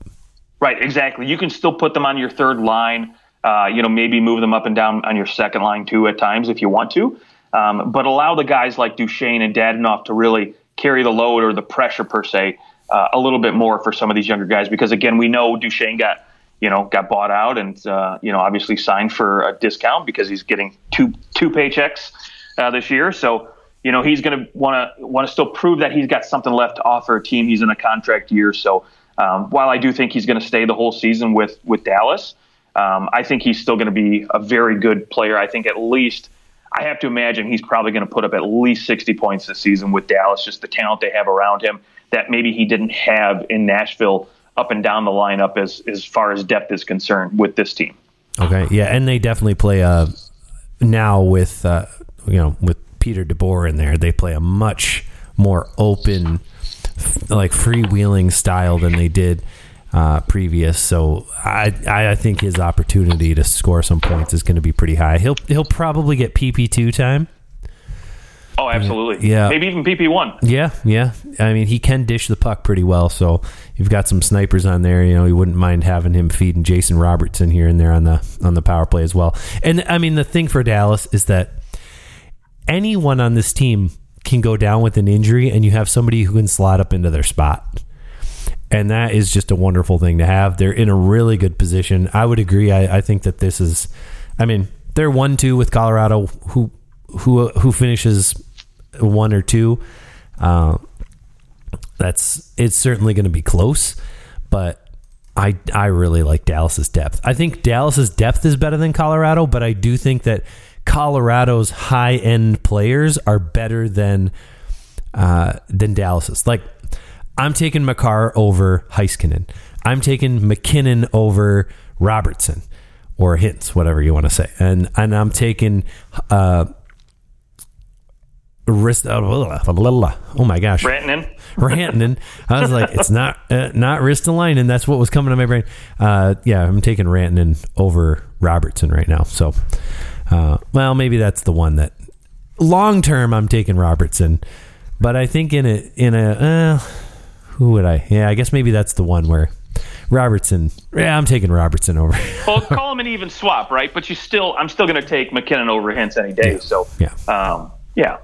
Right, exactly. You can still put them on your third line. Uh, you know, maybe move them up and down on your second line too at times if you want to. Um, but allow the guys like Duchene and Dadonov to really carry the load or the pressure per se uh, a little bit more for some of these younger guys because again we know Duchene got you know got bought out and uh, you know obviously signed for a discount because he's getting two two paychecks uh, this year. So you know he's going to want to want to still prove that he's got something left to offer a team. He's in a contract year, so um, while I do think he's going to stay the whole season with with Dallas, um, I think he's still going to be a very good player. I think at least I have to imagine he's probably going to put up at least 60 points this season with Dallas, just the talent they have around him that maybe he didn't have in Nashville up and down the lineup as as far as depth is concerned with this team. Okay, yeah, and they definitely play uh now with uh, you know with Peter DeBoer in there. They play a much more open, like freewheeling style than they did uh, previous. So I I think his opportunity to score some points is going to be pretty high. He'll he'll probably get PP two time. Oh, absolutely. Yeah. Maybe even PP one. Yeah, yeah. I mean, he can dish the puck pretty well. So you've got some snipers on there. You know, you wouldn't mind having him feeding Jason Robertson here and there on the on the power play as well. And I mean, the thing for Dallas is that anyone on this team can go down with an injury, and you have somebody who can slot up into their spot. And that is just a wonderful thing to have. They're in a really good position. I would agree. I, I think that this is. I mean, they're one two with Colorado, who who who finishes one or two. Uh, that's it's certainly going to be close, but I I really like Dallas's depth. I think Dallas's depth is better than Colorado, but I do think that Colorado's high end players are better than uh, than Dallas's. Like I'm taking Makar over Heiskanen. I'm taking MacKinnon over Robertson or Hintz, whatever you want to say, and and I'm taking. Uh, Rist, oh my gosh, Rantanen. Rantanen. I was like, it's not uh, not Ristolainen. That's what was coming to my brain. Uh, yeah, I'm taking Rantanen over Robertson right now. So, uh, well, maybe that's the one that long term I'm taking Robertson, but I think in a in a uh, who would I? Yeah, I guess maybe that's the one where Robertson. Yeah, I'm taking Robertson over. well, call him an even swap, right? But you still, I'm still going to take MacKinnon over Hintz any day. So, Yeah. um, yeah.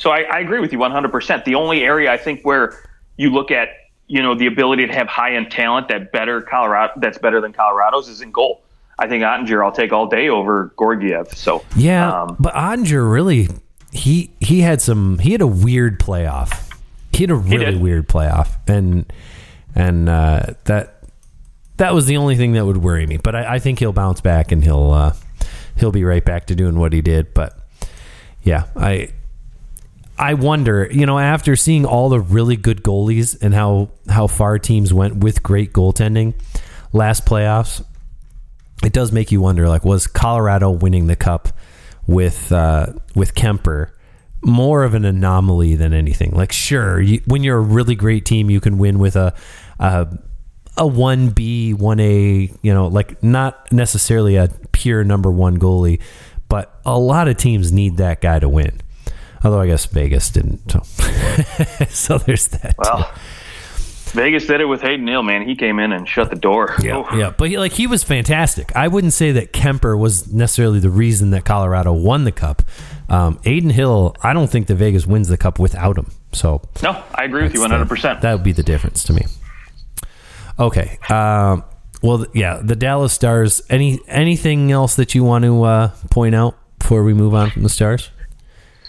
So I, I agree with you 100%. The only area I think where you look at, you know, the ability to have high end talent that better Colorado that's better than Colorado's is in goal. I think Oettinger I'll take all day over Georgiev. So Yeah, um, but Oettinger really he he had some he had a weird playoff. He had a really weird playoff, and and uh, that that was the only thing that would worry me. But I, I think he'll bounce back and he'll uh, he'll be right back to doing what he did. But yeah, I I wonder, you know, after seeing all the really good goalies and how how far teams went with great goaltending last playoffs, it does make you wonder like was Colorado winning the cup with uh, with Kuemper more of an anomaly than anything? Like sure you, when you're a really great team you can win with a a, a 1B 1A you know like not necessarily a pure number 1 goalie but a lot of teams need that guy to win although I guess Vegas didn't so, so there's that well, Vegas did it with Adin Hill, man. He came in and shut the door. Yeah, Oof. yeah, but he, like he was fantastic. I wouldn't say that Kuemper was necessarily the reason that Colorado won the cup. Um, Adin Hill, I don't think the Vegas wins the cup without him. So No, I agree with you 100%. that would be the difference to me. Okay. Um, well, yeah, the Dallas Stars. Any anything else that you want to uh, point out before we move on from the Stars?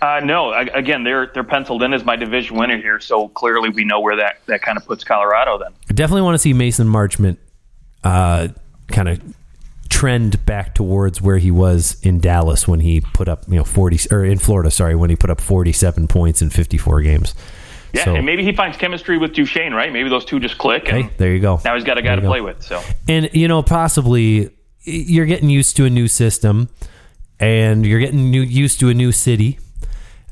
Uh, no, I, again, they're they're penciled in as my division winner here, so clearly we know where that, that kind of puts Colorado then. I definitely want to see Mason Marchment uh, kind of trend back towards where he was in Dallas when he put up, you know, 40 or in Florida, sorry, when he put up 47 points in 54 games. Yeah, So- and maybe he finds chemistry with Duchene, right? Maybe those two just click, and Hey, there you go. now he's got a guy to go. play with. So And you know, possibly you're getting used to a new system and you're getting new, used to a new city.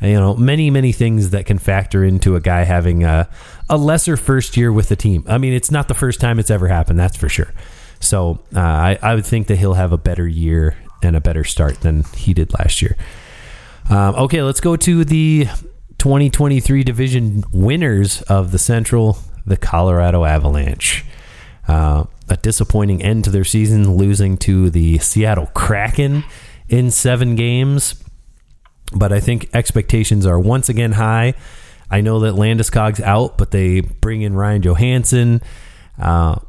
You know, many many things that can factor into a guy having a, a lesser first year with the team. I mean, it's not the first time it's ever happened, that's for sure. So uh, I, I would think that he'll have a better year and a better start than he did last year. Um, okay, let's go to the 2023 division winners of the Central, the Colorado Avalanche. Uh, a disappointing end to their season, losing to the Seattle Kraken in seven games. But I think expectations are once again high. I know that Landeskog's out, but they bring in Ryan Johansen, uh,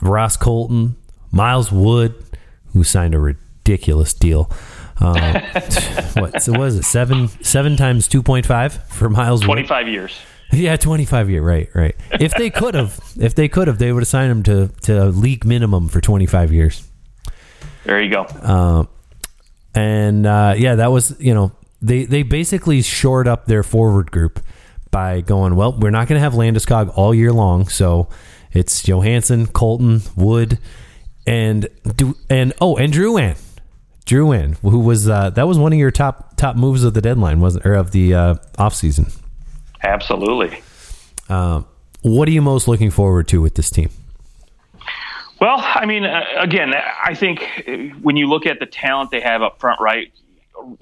Ross Colton, Miles Wood, who signed a ridiculous deal. Um, what so was it seven seven times two point five for Miles 25 years. Yeah, twenty five year, right, right. If they could have, if they could have, they would have signed him to to league minimum for twenty five years. There you go. Uh, And uh, yeah, that was you know they they basically shored up their forward group by going well. We're not going to have Landeskog all year long, so it's Johansen, Colton, Wood, and Du- and oh, and Drouin, Drouin, who was uh, that was one of your top top moves of the deadline, wasn't or of the uh, off season. Absolutely. Um, what are you most looking forward to with this team? Well, I mean, uh, again, I think when you look at the talent they have up front, right?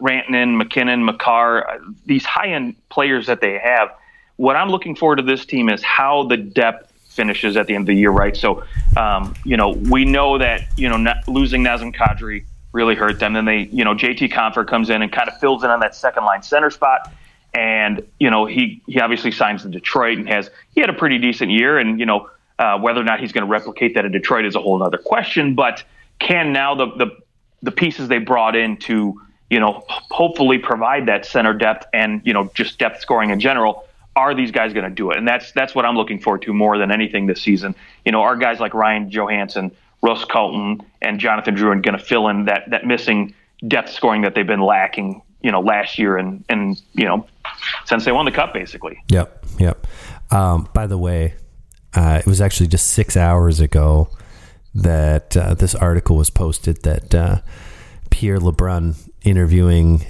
Rantanen, MacKinnon, Makar, uh, these high end players that they have. What I'm looking forward to this team is how the depth finishes at the end of the year, right? So, um, you know, we know that, you know, losing Nazem Kadri really hurt them. Then they, you know, JT Compher comes in and kind of fills in on that second line center spot. And, you know, he, he obviously signs in Detroit and has, he had a pretty decent year. And, you know, uh, whether or not he's going to replicate that in Detroit is a whole other question. But can now the, the, the pieces they brought in to, you know, hopefully provide that center depth and, you know, just depth scoring in general, are these guys going to do it? And that's that's what I'm looking forward to more than anything this season. You know, are guys like Ryan Johansen, Ross Colton, and Jonathan Drouin going to fill in that that missing depth scoring that they've been lacking, you know, last year and and you know, since they won the cup, basically. Yep, yep. Um, by the way, uh, it was actually just six hours ago that uh, this article was posted that uh, Pierre LeBrun interviewing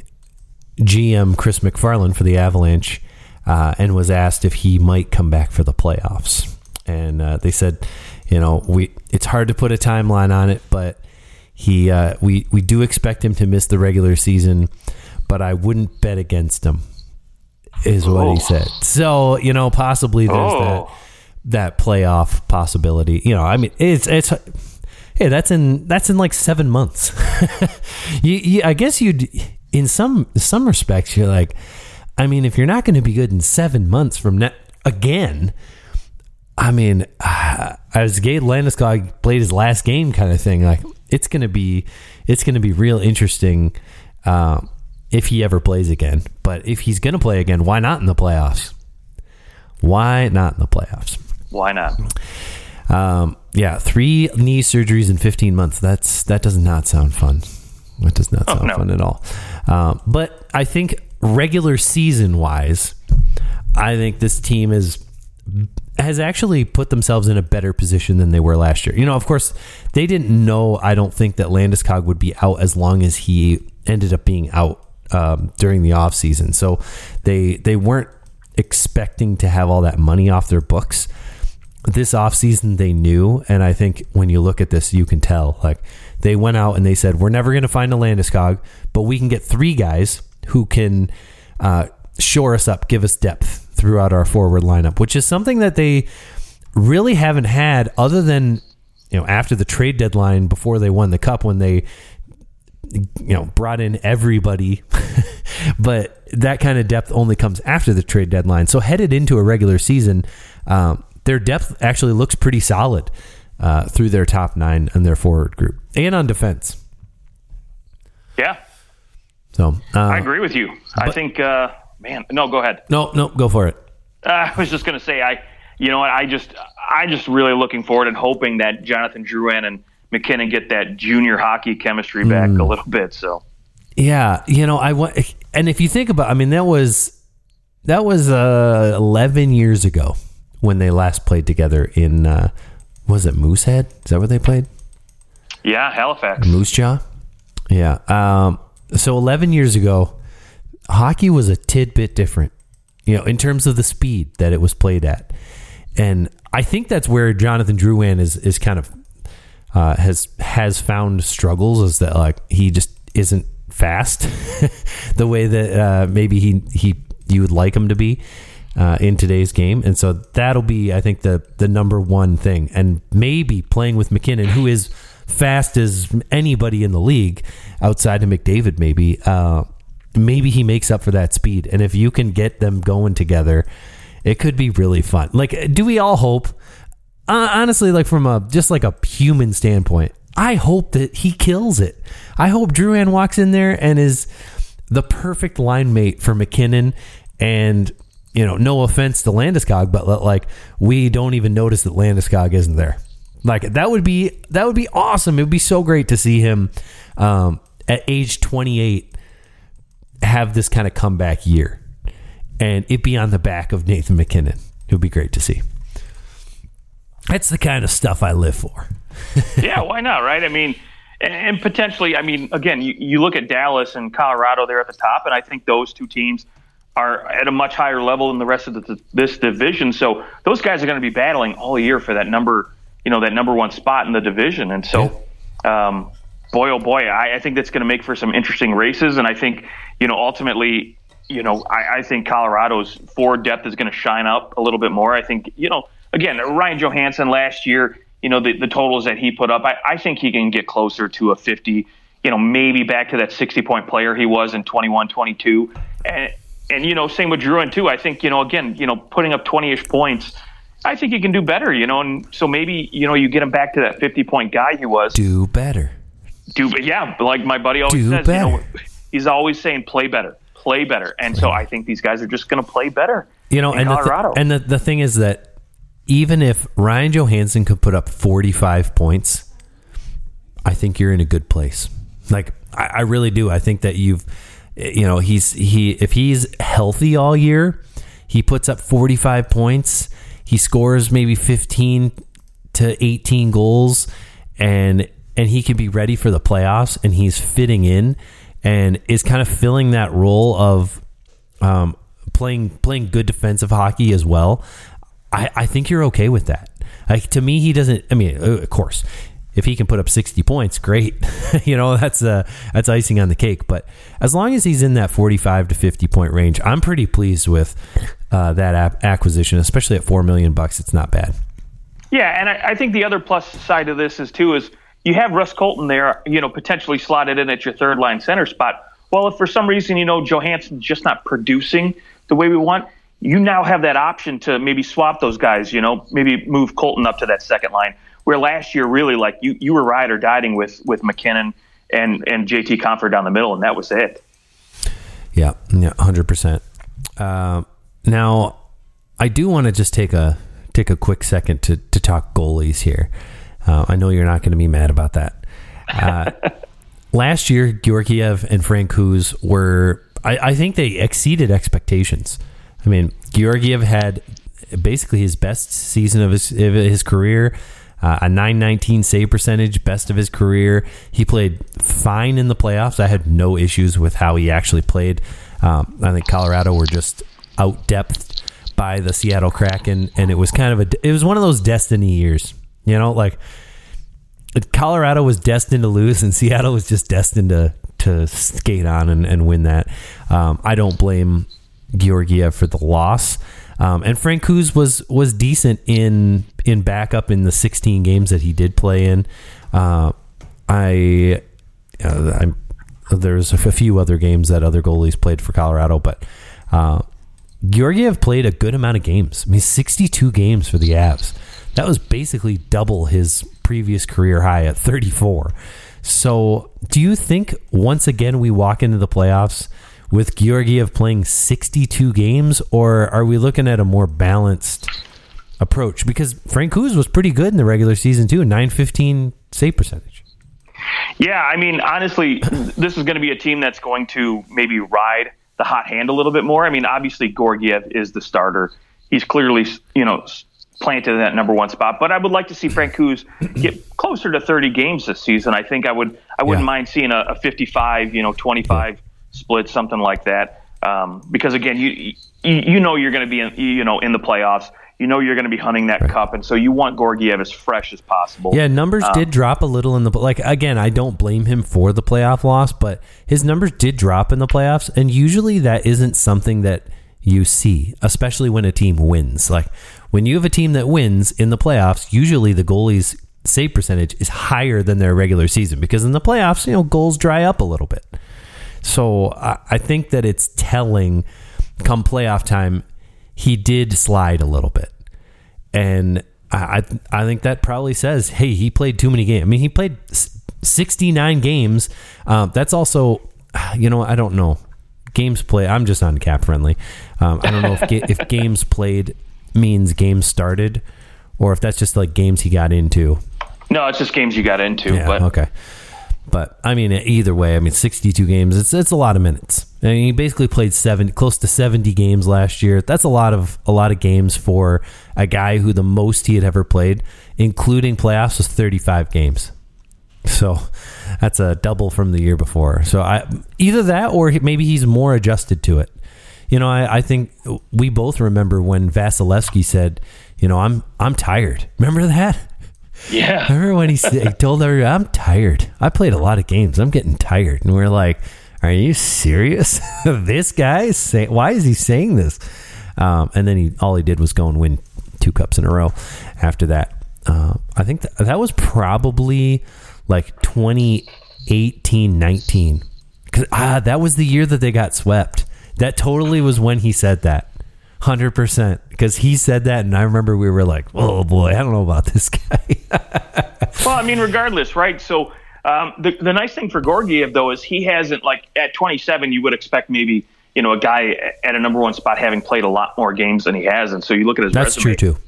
GM Chris MacFarland for the Avalanche uh, and was asked if he might come back for the playoffs. And uh, they said, you know, we it's hard to put a timeline on it, but he uh, we we do expect him to miss the regular season, but I wouldn't bet against him is what Oh. he said. So you know, possibly there's Oh. that that playoff possibility. You know, I mean, it's it's hey, that's in that's in like seven months. you, you, I guess you'd in some some respects you're like, I mean, if you're not going to be good in seven months from net again, I mean, uh, as Gabe Landeskog played his last game, kind of thing, like it's going to be, it's going to be real interesting uh, if he ever plays again. But if he's going to play again, why not in the playoffs? Why not in the playoffs? Why not? Um, yeah, three knee surgeries in 15 months. That's that does not sound fun. That does not sound oh, no. fun at all. Um, but I think regular season wise, I think this team is has actually put themselves in a better position than they were last year. You know, of course, they didn't know. I don't think that Landeskog would be out as long as he ended up being out um, during the off season. So they they weren't expecting to have all that money off their books. This off season, they knew, and I think when you look at this, you can tell. Like they went out and they said, "We're never going to find a Landeskog, but we can get three guys who can uh, shore us up, give us depth throughout our forward lineup, which is something that they really haven't had other than you know after the trade deadline before they won the cup when they you know brought in everybody but that kind of depth only comes after the trade deadline so headed into a regular season um, their depth actually looks pretty solid uh, through their top nine and their forward group and on defense yeah so uh, I agree with you. But, I think, uh, man, no, go ahead. No, no, go for it. Uh, I was just going to say, I, you know what, I just, I just really looking forward and hoping that Jonathan Drouin and MacKinnon get that junior hockey chemistry back mm. a little bit. So, yeah, you know, I want, and if you think about, I mean, that was that was uh, 11 years ago when they last played together in, uh, was it Moosehead? Is that where they played? Yeah, Halifax. Moose Jaw. Yeah. Um, so 11 years ago, hockey was a tidbit different, you know, in terms of the speed that it was played at. And I think that's where Jonathan Drouin is is kind of uh, has has found struggles is that like he just isn't fast the way that uh, maybe he he you would like him to be uh, in today's game, and so that'll be I think the the number one thing, and maybe playing with MacKinnon, who is fast as anybody in the league outside of McDavid, maybe. Uh, maybe he makes up for that speed. And if you can get them going together, it could be really fun. Like, do we all hope? Uh, honestly, like from a just like a human standpoint, I hope that he kills it. I hope Drouin walks in there and is the perfect line mate for MacKinnon And you know, no offense to Landeskog, but like we don't even notice that Landeskog isn't there. Like that would be that would be awesome. It would be so great to see him um, at age 28 have this kind of comeback year, and it be on the back of Nathan MacKinnon. It would be great to see. That's the kind of stuff I live for. yeah, why not? Right? I mean, and, and potentially, I mean, again, you, you look at Dallas and Colorado there at the top, and I think those two teams are at a much higher level than the rest of the, this division. So those guys are going to be battling all year for that number you know that number one spot in the division. And so, um, boy oh boy, I, I think that's going to make for some interesting races. And I think you know ultimately, you know, I, I think Colorado's forward depth is going to shine up a little bit more. I think you know, again, Ryan Johansen last year, you know, the, the totals that he put up, I, I think he can get closer to a 50. You know, maybe back to that 60 point player he was in 21, 22. And, and you know, same with Drouin too. I think you know, again, you know, putting up 20 ish points I think he can do better, you know, and so maybe you know you get him back to that fifty point guy he was. Do better. Do yeah, like my buddy always do says. Better. You know, he's always saying play better, play better, and so I think these guys are just going to play better. You know, and Colorado. The th- and the the thing is that even if Ryan Johansen could put up forty five points, I think you're in a good place. Like I, I really do. I think that you've, you know, he's he if he's healthy all year, he puts up forty five points he scores maybe 15 to 18 goals and and he can be ready for the playoffs and he's fitting in and is kind of filling that role of um, playing playing good defensive hockey as well. I, I think you're okay with that. Like to me, he doesn't. I mean, of course, if he can put up 60 points, great. you know, that's uh, that's icing on the cake. But as long as he's in that 45 to 50 point range, I'm pretty pleased with uh, that acquisition, especially at four million bucks. It's not bad. Yeah, and I, I, think the other plus side of this is too is you have Ross Colton there, you know, potentially slotted in at your third line center spot. well, if for some reason you know Johansen's just not producing the way we want, you now have that option to maybe swap those guys. You know, maybe move Colton up to that second line. Where last year, really, like you, you were ride or dying with with MacKinnon and and JT Compher down the middle, and that was it. Yeah, yeah, hundred uh, percent. Now, I do want to just take a take a quick second to to talk goalies here. Uh, I know you're not going to be mad about that. Uh, last year, Georgiev and Francouz were, I, I think they exceeded expectations. I mean, Georgiev had basically his best season of his of his career. Uh, a 919 save percentage, best of his career. He played fine in the playoffs. I had no issues with how he actually played. Um, I think Colorado were just out depth by the Seattle Kraken, and it was kind of a it was one of those destiny years. You know, like Colorado was destined to lose, and Seattle was just destined to to skate on and, and win that. Um, I don't blame Georgiev for the loss. Um, and Francouz was was decent in in backup in the 16 games that he did play in. Uh, I, uh, I there's a few other games that other goalies played for Colorado, but uh, Georgiev played a good amount of games. I mean, 62 games for the Avs. That was basically double his previous career high at 34. So, do you think once again we walk into the playoffs with Georgiev playing 62 games, or are we looking at a more balanced approach? Because Francouz was pretty good in the regular season too, 915 save percentage. Yeah, I mean, honestly, this is going to be a team that's going to maybe ride the hot hand a little bit more. I mean, obviously, Georgiev is the starter. He's clearly, you know, planted in that number one spot. But I would like to see Francouz get closer to 30 games this season. I think I would. I wouldn't yeah. mind seeing a, a, 55, you know, 25 yeah. split, something like that. Um, because again, you, you you know you're going to be in, you know in the playoffs. You know you're going to be hunting that right. cup, and so you want Georgiev as fresh as possible. Yeah, numbers um, did drop a little in the like. Again, I don't blame him for the playoff loss, but his numbers did drop in the playoffs, and usually that isn't something that you see, especially when a team wins. Like when you have a team that wins in the playoffs, usually the goalie's save percentage is higher than their regular season because in the playoffs, you know, goals dry up a little bit. So I, I think that it's telling come playoff time, he did slide a little bit. And I, I think that probably says, hey, he played too many games. I mean, he played 69 games. Uh, that's also, you know, I don't know. Games play. I'm just on cap friendly. Um, I don't know if ga- if games played means games started, or if that's just like games he got into. No, it's just games you got into. Yeah, but okay. But I mean, either way, I mean, 62 games. It's it's a lot of minutes. I mean, he basically played seven, close to 70 games last year. That's a lot of a lot of games for a guy who the most he had ever played, including playoffs, was 35 games. So that's a double from the year before. So I either that or maybe he's more adjusted to it. You know, I, I think we both remember when Vasilevskiy said, "You know, I'm I'm tired." Remember that? Yeah. Remember when he, he told everyone, "I'm tired. I played a lot of games. I'm getting tired." And we're like, "Are you serious? this guy saying. why is he saying this?" Um, and then he all he did was go and win two cups in a row. After that, uh, I think th- that was probably like 2018, 19. Cause, ah, that was the year that they got swept. That totally was when he said that. 100% because he said that and I remember we were like, "Oh boy, I don't know about this guy." well, I mean, regardless, right? So, um, the the nice thing for Georgiev though is he hasn't like at 27 you would expect maybe, you know, a guy at a number 1 spot having played a lot more games than he has and so you look at his That's resume, true too.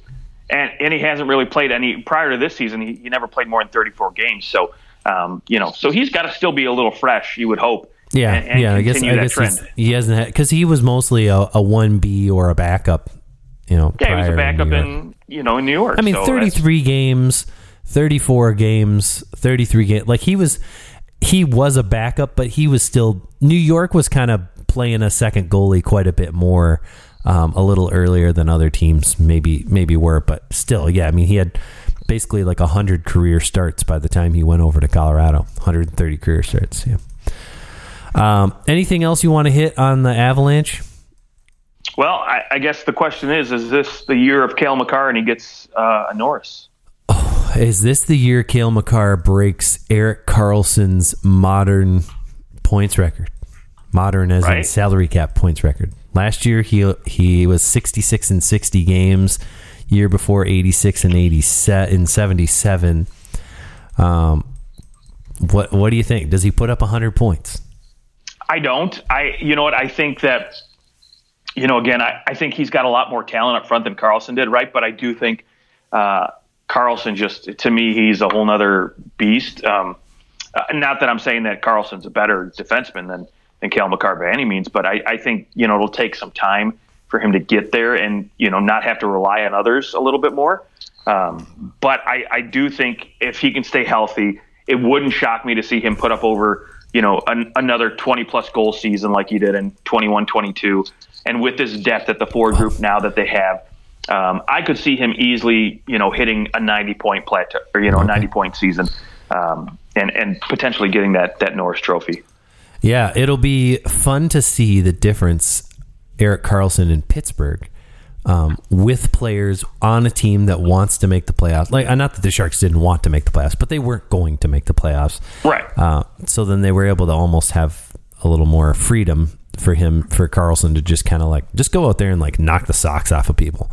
And and he hasn't really played any prior to this season, he, he never played more than 34 games. So, um, you know, so he's got to still be a little fresh, you would hope. Yeah, and, and yeah. I guess I guess he hasn't had because he was mostly a one B or a backup. You know, yeah, he was a backup in, in, you know in New York. I mean, so thirty three games, thirty four games, thirty three games. Like he was, he was a backup, but he was still New York was kind of playing a second goalie quite a bit more. Um, a little earlier than other teams maybe maybe were, but still, yeah. I mean, he had basically like hundred career starts by the time he went over to Colorado. 130 career starts. Yeah. Um, anything else you want to hit on the Avalanche? Well, I, I, guess the question is: Is this the year of Cale Makar and he gets uh, a Norris? Oh, is this the year Cale Makar breaks Erik Karlsson's modern points record? Modern as in salary cap points record. Last year he he was 66 and 60 games. Year before 86 and 80 set in 77. Um, what what do you think? Does he put up 100 points? I don't. I you know what I think that you know again I, I think he's got a lot more talent up front than Karlsson did, right? But I do think uh, Karlsson just to me he's a whole nother beast. Um, uh, not that I'm saying that Karlsson's a better defenseman than than Cale Makar by any means, but I, I think you know it'll take some time for him to get there and you know not have to rely on others a little bit more. Um, but I, I do think if he can stay healthy, it wouldn't shock me to see him put up over you know an, another 20 plus goal season like he did in 21 22 and with this depth at the forward group now that they have um, i could see him easily you know hitting a 90 point plateau or you know a 90 point season um, and and potentially getting that that norris trophy. Yeah, it'll be fun to see the difference Erik Karlsson in Pittsburgh um, with players on a team that wants to make the playoffs. Like, uh, not that the Sharks didn't want to make the playoffs, but they weren't going to make the playoffs. right Uh, so then they were able to almost have a little more freedom for him, for Karlsson to just kind of like just go out there and like knock the socks off of people.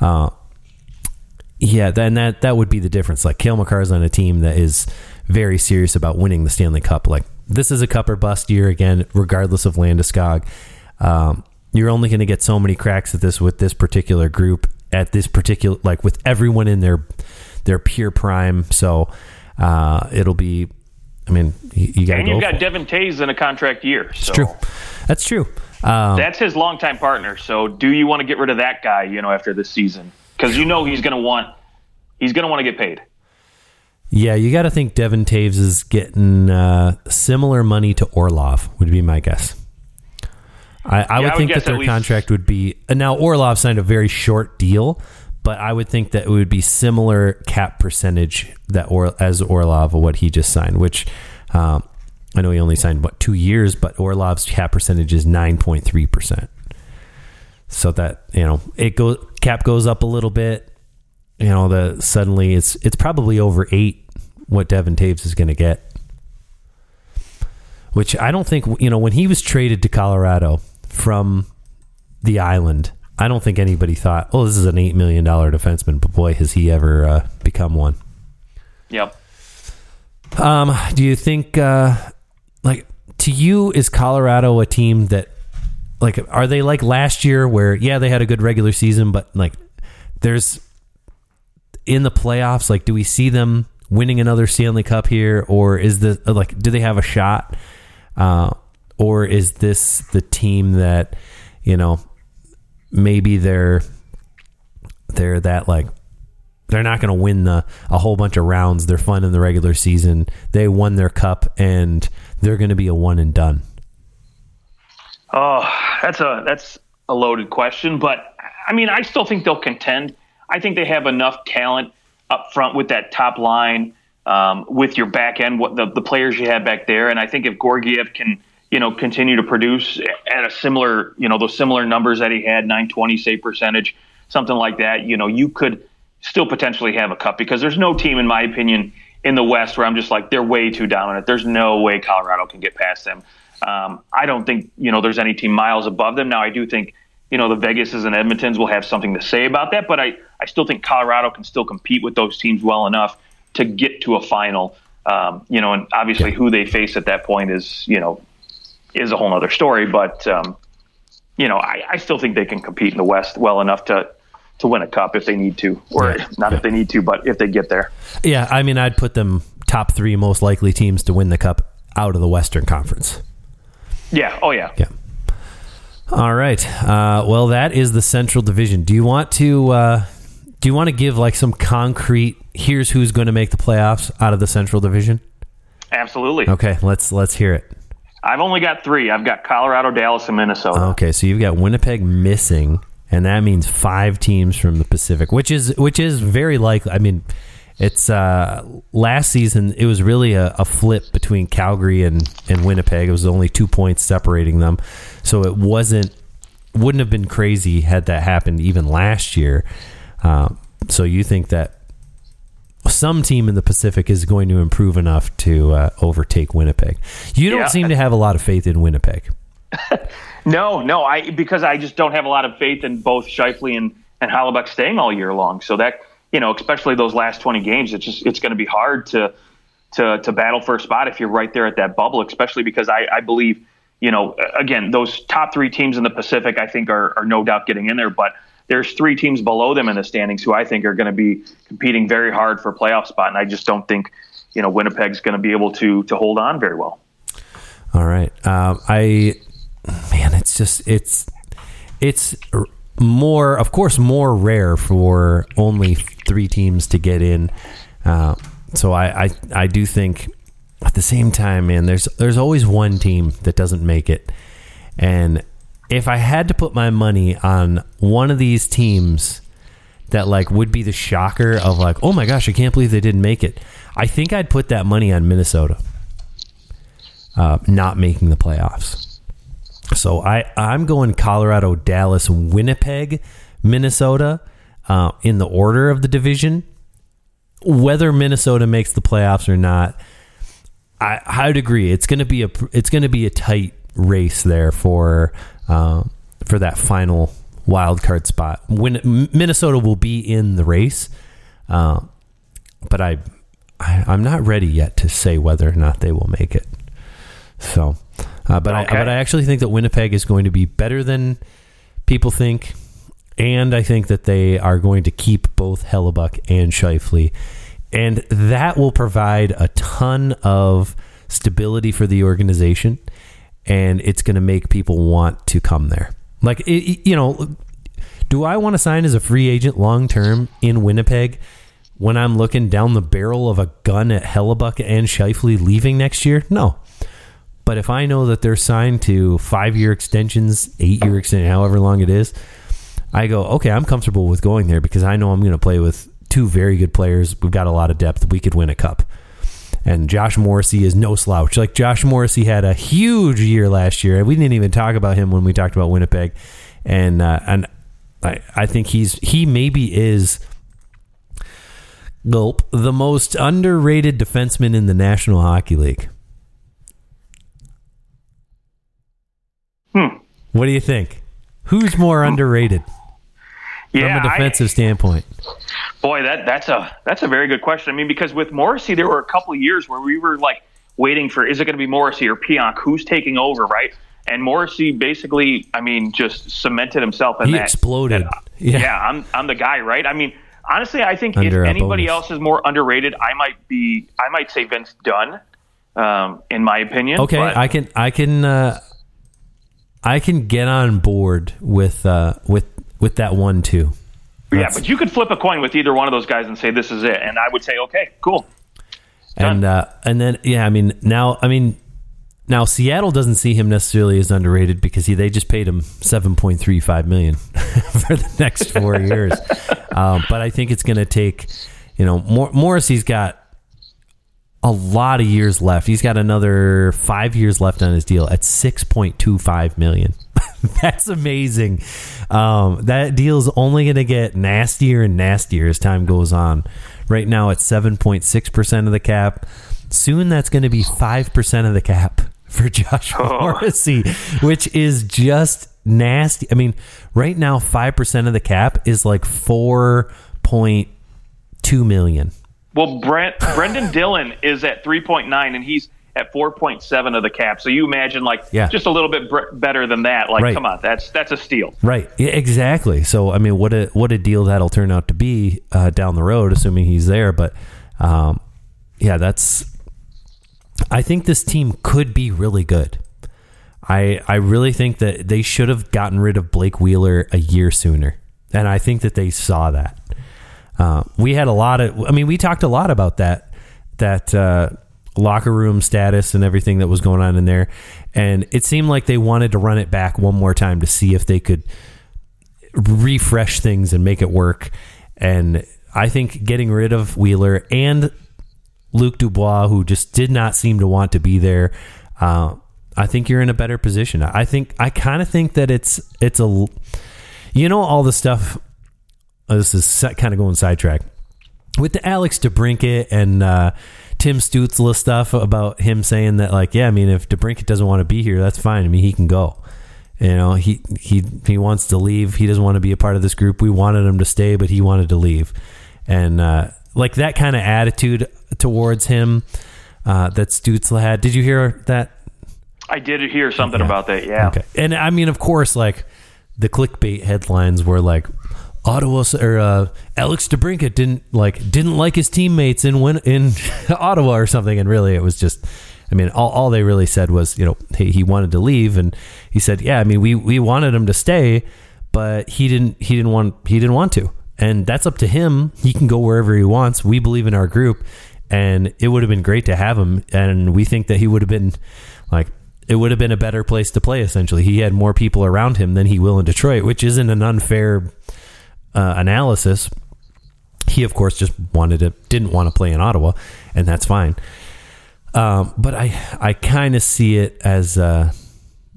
Uh, yeah, then that that would be the difference. Like Cale Makar's on a team that is very serious about winning the Stanley Cup. Like this is a cup or bust year again, regardless of Landeskog. Um, you're only going to get so many cracks at this with this particular group at this particular like with everyone in their their pure prime. So uh, it'll be. I mean, you, you got and go. you've got Devon Toews in a contract year so True, that's true. Um, that's his longtime partner so do you want to get rid of that guy you know after this season because you know he's going to want he's going to want to get paid Yeah, you got to think Devon Toews is getting uh, similar money to Orlov. Would be my guess. I, I I would would think guess that their least- contract would be. And now Orlov signed a very short deal, but I would think that it would be similar cap percentage that or as Orlov what he just signed. Which um, I know he only signed what two years, but Orlov's cap percentage is nine point three percent. So that you know it goes cap goes up a little bit you know the suddenly it's it's probably over eight what Devon Toews is going to get which I don't think you know when he was traded to Colorado from the island. I don't think anybody thought oh this is an eight million dollar defenseman but boy has he ever uh, become one. Yep. Um do you think uh like to you is Colorado a team that like are they like last year where yeah they had a good regular season but like there's in the playoffs like do we see them winning another Stanley Cup here or is the like do they have a shot? Uh or is this the team that you know maybe they're they're that like they're not going to win the a whole bunch of rounds. They're fun in the regular season. They won their cup and they're going to be a one and done. Oh, that's a that's a loaded question, but I mean, I still think they'll contend. I think they have enough talent up front with that top line, um, with your back end, what the, the players you have back there, and I think if Georgiev can, you know, continue to produce at a similar, you know, those similar numbers that he had, 920 save percentage, something like that, you know, you could still potentially have a cup because there's no team, in my opinion, in the West where I'm just like they're way too dominant. There's no way Colorado can get past them. Um, I don't think you know there's any team miles above them. Now I do think you know the Vegases and Edmontons will have something to say about that, but I I still think Colorado can still compete with those teams well enough to get to a final. Um, you know, and obviously who they face at that point is you know is a whole other story. But um, you know, I, I still think they can compete in the West well enough to to win a cup if they need to, or Yeah. not if they need to, but if they get there. yeah i mean i'd put them top 3 most likely teams to win the cup out of the western conference Yeah. Oh yeah. Yeah. All right. Uh, well, that is the Central Division. Do you want to uh, do you want to give like some concrete? Here's who's going to make the playoffs out of the Central Division. Absolutely. Okay, let's let's hear it. I've only got three. I've got Colorado, Dallas, and Minnesota. Okay, so you've got Winnipeg missing, and that means five teams from the Pacific, which is which is very likely. I mean, it's uh, last season it was really a, a flip between Calgary and and Winnipeg. It was only two points separating them, so it wasn't wouldn't have been crazy had that happened even last year. Uh, so you think that some team in the Pacific is going to improve enough to uh, overtake Winnipeg? You don't Yeah. seem to have a lot of faith in Winnipeg. no, no, I because I just don't have a lot of faith in both Scheifele and and Hellebuyck staying all year long. So that you know, especially those last 20 games, it's just it's going to be hard to to to battle for a spot if you're right there at that bubble, especially because I, I believe, you know, again, those top three teams in the Pacific, I think are, are no doubt getting in there, but there's three teams below them in the standings who I think are going to be competing very hard for a playoff spot, and I just don't think, you know, Winnipeg's going to be able to to hold on very well. All right, um, I man, it's just it's it's more, of course, more rare for only three teams to get in. Uh, so I, I I do think at the same time, man, there's there's always one team that doesn't make it, and if I had to put my money on one of these teams that like would be the shocker of like, oh my gosh, I can't believe they didn't make it. I think I'd put that money on Minnesota uh, not making the playoffs. So I I'm going Colorado, Dallas, Winnipeg, Minnesota uh, in the order of the division whether Minnesota makes the playoffs or not, I I'd agree. It's to be a it's going to be a tight race there for uh, for that final wild card spot. When Minnesota will be in the race, uh, but I, I am not ready yet to say whether or not they will make it. So, uh, but okay. I but I actually think that Winnipeg is going to be better than people think. And I think that they are going to keep both Hellebuyck and Scheifele. And that will provide a ton of stability for the organization. And it's going to make people want to come there. Like, it, you know, do I want to sign as a free agent long term in Winnipeg when I'm looking down the barrel of a gun at Hellebuyck and Scheifele leaving next year? No. But if I know that they're signed to five year extensions, eight year extension, however long it is, I go, okay, I'm comfortable with going there because I know I'm going to play with two very good players. We've got a lot of depth. We could win a cup. And Josh Morrissey is no slouch. Like Josh Morrissey had a huge year last year, and we didn't even talk about him when we talked about Winnipeg. And uh, and I, I think he's he maybe is gulp the most underrated defenseman in the National Hockey League. Hmm. What do you think? Who's more underrated? yeah, from a defensive I, standpoint? Boy, that that's a that's a very good question. I mean, because with Morrissey, there were a couple of years where we were like waiting for is it going to be Morrissey or Pionk? Who's taking over, right? And Morrissey basically, I mean, just cemented himself in he that. exploded. That, yeah. yeah, I'm I'm the guy, right? I mean, honestly, I think Under if anybody bonus. else is more underrated, I might be I might say Vince Dunn, um, in my opinion. Okay, but, I can I can uh, I can get on board with uh, with with that one too. Yeah, but you could flip a coin with either one of those guys and say this is it, and I would say okay, cool. And uh, and then yeah, I mean now I mean now Seattle doesn't see him necessarily as underrated because he they just paid him seven point three five million for the next four years. Um, but I think it's going to take you know Mor- Morrissey's got a lot of years left. He's got another five years left on his deal at six point two five million. That's amazing. Um, that deal is only going to get nastier and nastier as time goes on. Right now, it's seven point six percent of the cap. Soon, that's going to be five percent of the cap for Josh Oh. Morrissey, which is just nasty. I mean, right now, five percent of the cap is like four point two million. Well, Brent Brendan Dillon is at 3.9 and he's at 4.7 of the cap. So you imagine like Yeah. just a little bit br- better than that. Like, Right. come on, that's that's a steal. Right. Yeah, exactly. So I mean, what a what a deal that'll turn out to be uh, down the road, assuming he's there. But um, yeah, that's. I think this team could be really good. I I really think that they should have gotten rid of Blake Wheeler a year sooner, and I think that they saw that. Uh, we had a lot of. I mean, we talked a lot about that that uh, locker room status and everything that was going on in there, and it seemed like they wanted to run it back one more time to see if they could refresh things and make it work. And I think getting rid of Wheeler and Luke Dubois, who just did not seem to want to be there, uh, I think you're in a better position. I think I kind of think that it's it's a, you know, all the stuff. oh, This is kind of going sidetrack with the Alex DeBrincat and uh, Tim Stützle stuff about him saying that like, yeah, I mean, if DeBrincat doesn't want to be here, that's fine. I mean, he can go. You know, he he he wants to leave. He doesn't want to be a part of this group. We wanted him to stay, but he wanted to leave, and uh, like that kind of attitude towards him uh, that Stutzla had. Did you hear that? I did hear something yeah. about that. Yeah. Okay. And I mean, of course, like the clickbait headlines were like Ottawa or uh, Alex DeBrincat didn't like didn't like his teammates in win, in Ottawa or something, and really it was just. I mean, all, all they really said was, you know, he, he wanted to leave, and he said, yeah, I mean, we, we wanted him to stay, but he didn't he didn't want he didn't want to, and that's up to him. He can go wherever he wants. We believe in our group, and it would have been great to have him, and we think that he would have been like it would have been a better place to play. Essentially, he had more people around him than he will in Detroit, which isn't an unfair uh, analysis. He, of course, just wanted to didn't want to play in Ottawa, and that's fine. Um, but I I kind of see it as uh,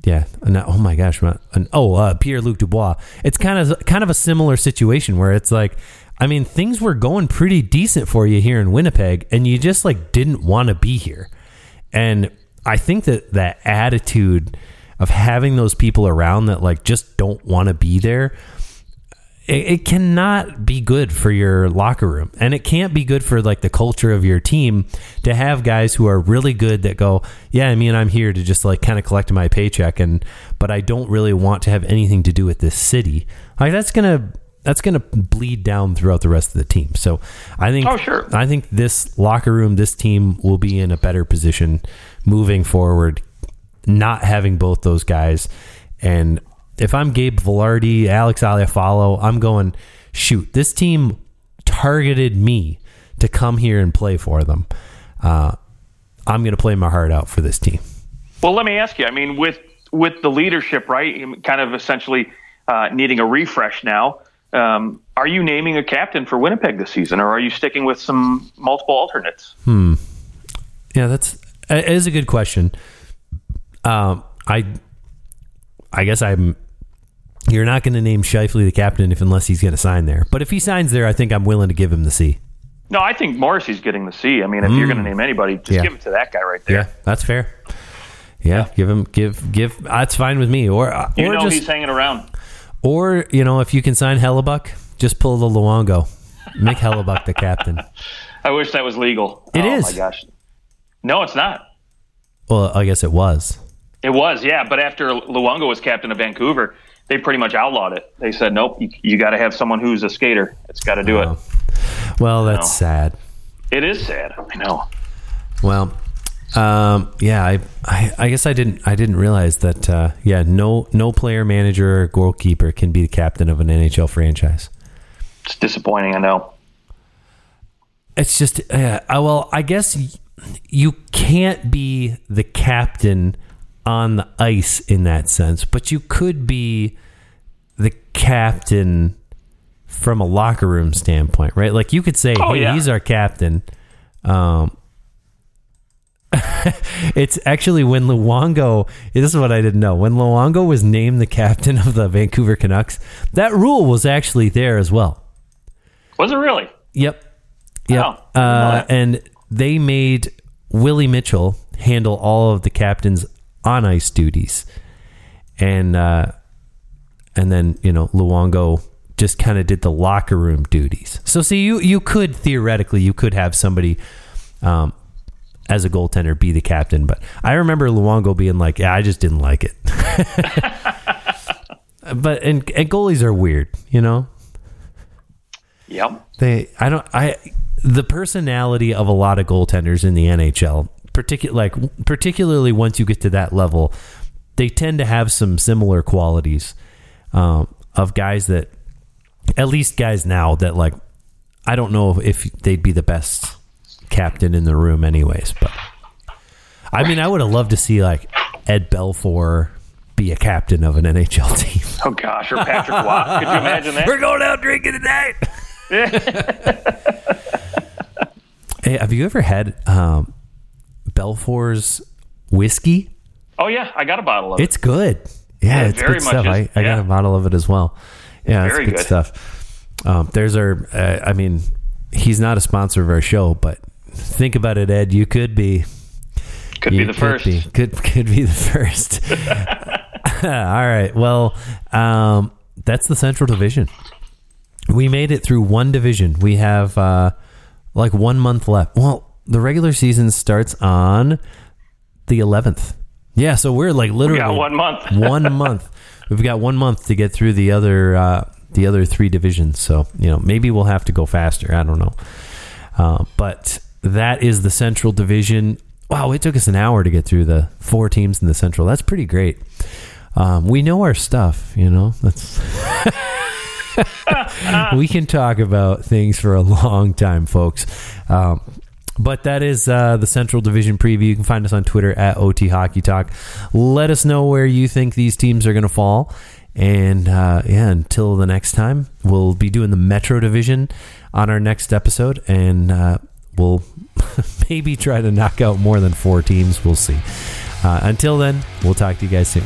yeah. oh my gosh, an, oh uh, Pierre Luc Dubois. It's kind of kind of a similar situation where it's like. I mean, things were going pretty decent for you here in Winnipeg, and you just like didn't want to be here. And I think that that attitude of having those people around that like just don't want to be there it, it, cannot be good for your locker room. And it can't be good for like the culture of your team to have guys who are really good that go yeah i mean i'm here to just like kind of collect my paycheck and but i don't really want to have anything to do with this city. Like that's gonna that's gonna bleed down throughout the rest of the team. So i think oh sure. I think this locker room this team will be in a better position moving forward not having both those guys and if I'm Gabe Vilardi, Alex Iafallo, I'm going, shoot, this team targeted me to come here and play for them. Uh, I'm going to play my heart out for this team. Well, let me ask you. I mean, with with the leadership, right? Kind of essentially uh, needing a refresh now. Um, are you naming a captain for Winnipeg this season, or are you sticking with some multiple alternates? Hmm. Yeah, that's it is a good question. Um, I I guess I'm you're not going to name Scheifele the captain if unless he's going to sign there. But if he signs there, I think I'm willing to give him the C. No, I think Morrissey's getting the C. I mean, if mm. you're going to name anybody, just yeah. give it to that guy right there. Yeah, that's fair. Yeah, yeah. give him give give. That's fine with me. Or uh, you or know just, he's hanging around. Or you know, if you can sign Hellebuyck, just pull the Luongo, make Hellebuyck the captain. I wish that was legal. It oh, is. my gosh. No, it's not. Well, I guess it was. It was, yeah. But after Luongo was captain of Vancouver, they pretty much outlawed it. They said, nope, you, you got to have someone who's a skater. It's got to do it. Well, that's sad. It is sad. I know. Well, um, yeah, I, I, I, guess I didn't, I didn't realize that. Uh, yeah, no, no player, manager, or goalkeeper can be the captain of an NHL franchise. It's disappointing. I know. It's just, uh, well, I guess you can't be the captain on the ice in that sense, but you could be the captain from a locker room standpoint, right? Like you could say, oh, "Hey, yeah. he's our captain." Um, it's actually when Luongo. This is what I didn't know. When Luongo was named the captain of the Vancouver Canucks, that rule was actually there as well. Was it really? Yep. Yep. Oh, uh, and they made Willie Mitchell handle all of the captain's on ice duties, and uh, and then you know Luongo just kind of did the locker room duties. So see, you you could theoretically you could have somebody. Um, as a goaltender, be the captain, but I remember Luongo being like, "Yeah, I just didn't like it." but and, and goalies are weird, you know. Yep. They, I don't, I, the personality of a lot of goaltenders in the NHL particular like particularly once you get to that level, they tend to have some similar qualities um, of guys that at least guys now that like I don't know if they'd be the best captain in the room anyways, but I mean I would have loved to see like Ed Belfour be a captain of an NHL team. Oh gosh, or Patrick Watt. Could you imagine that? We're going out drinking tonight. hey, have you ever had um, Belfour's whiskey. Oh yeah, I got a bottle of it. It's good. Yeah, yeah it's good stuff. Is, I, I yeah. got a bottle of it as well. Yeah, it's good, good, stuff. Um, there's our. Uh, I mean, he's not a sponsor of our show, but think about it, Ed. You could be. Could you be the first. Be, could could be the first. All right. Well, um, that's the Central Division. We made it through one division. We have uh, like one month left. Well, the regular season starts on the 11th. Yeah, so we're like literally got one month. one month. We've got one month to get through the other uh, the other three divisions. So you know maybe we'll have to go faster. I don't know. Uh, but that is the Central Division. Wow, it took us an hour to get through the four teams in the Central. That's pretty great. Um, we know our stuff, you know. That's we can talk about things for a long time, folks. Um, but that is uh, the Central Division preview. You can find us on Twitter at OT Hockey Talk. Let us know where you think these teams are going to fall. And uh, yeah, until the next time, we'll be doing the Metro Division on our next episode, and uh, we'll maybe try to knock out more than four teams. We'll see. Uh, until then, we'll talk to you guys soon.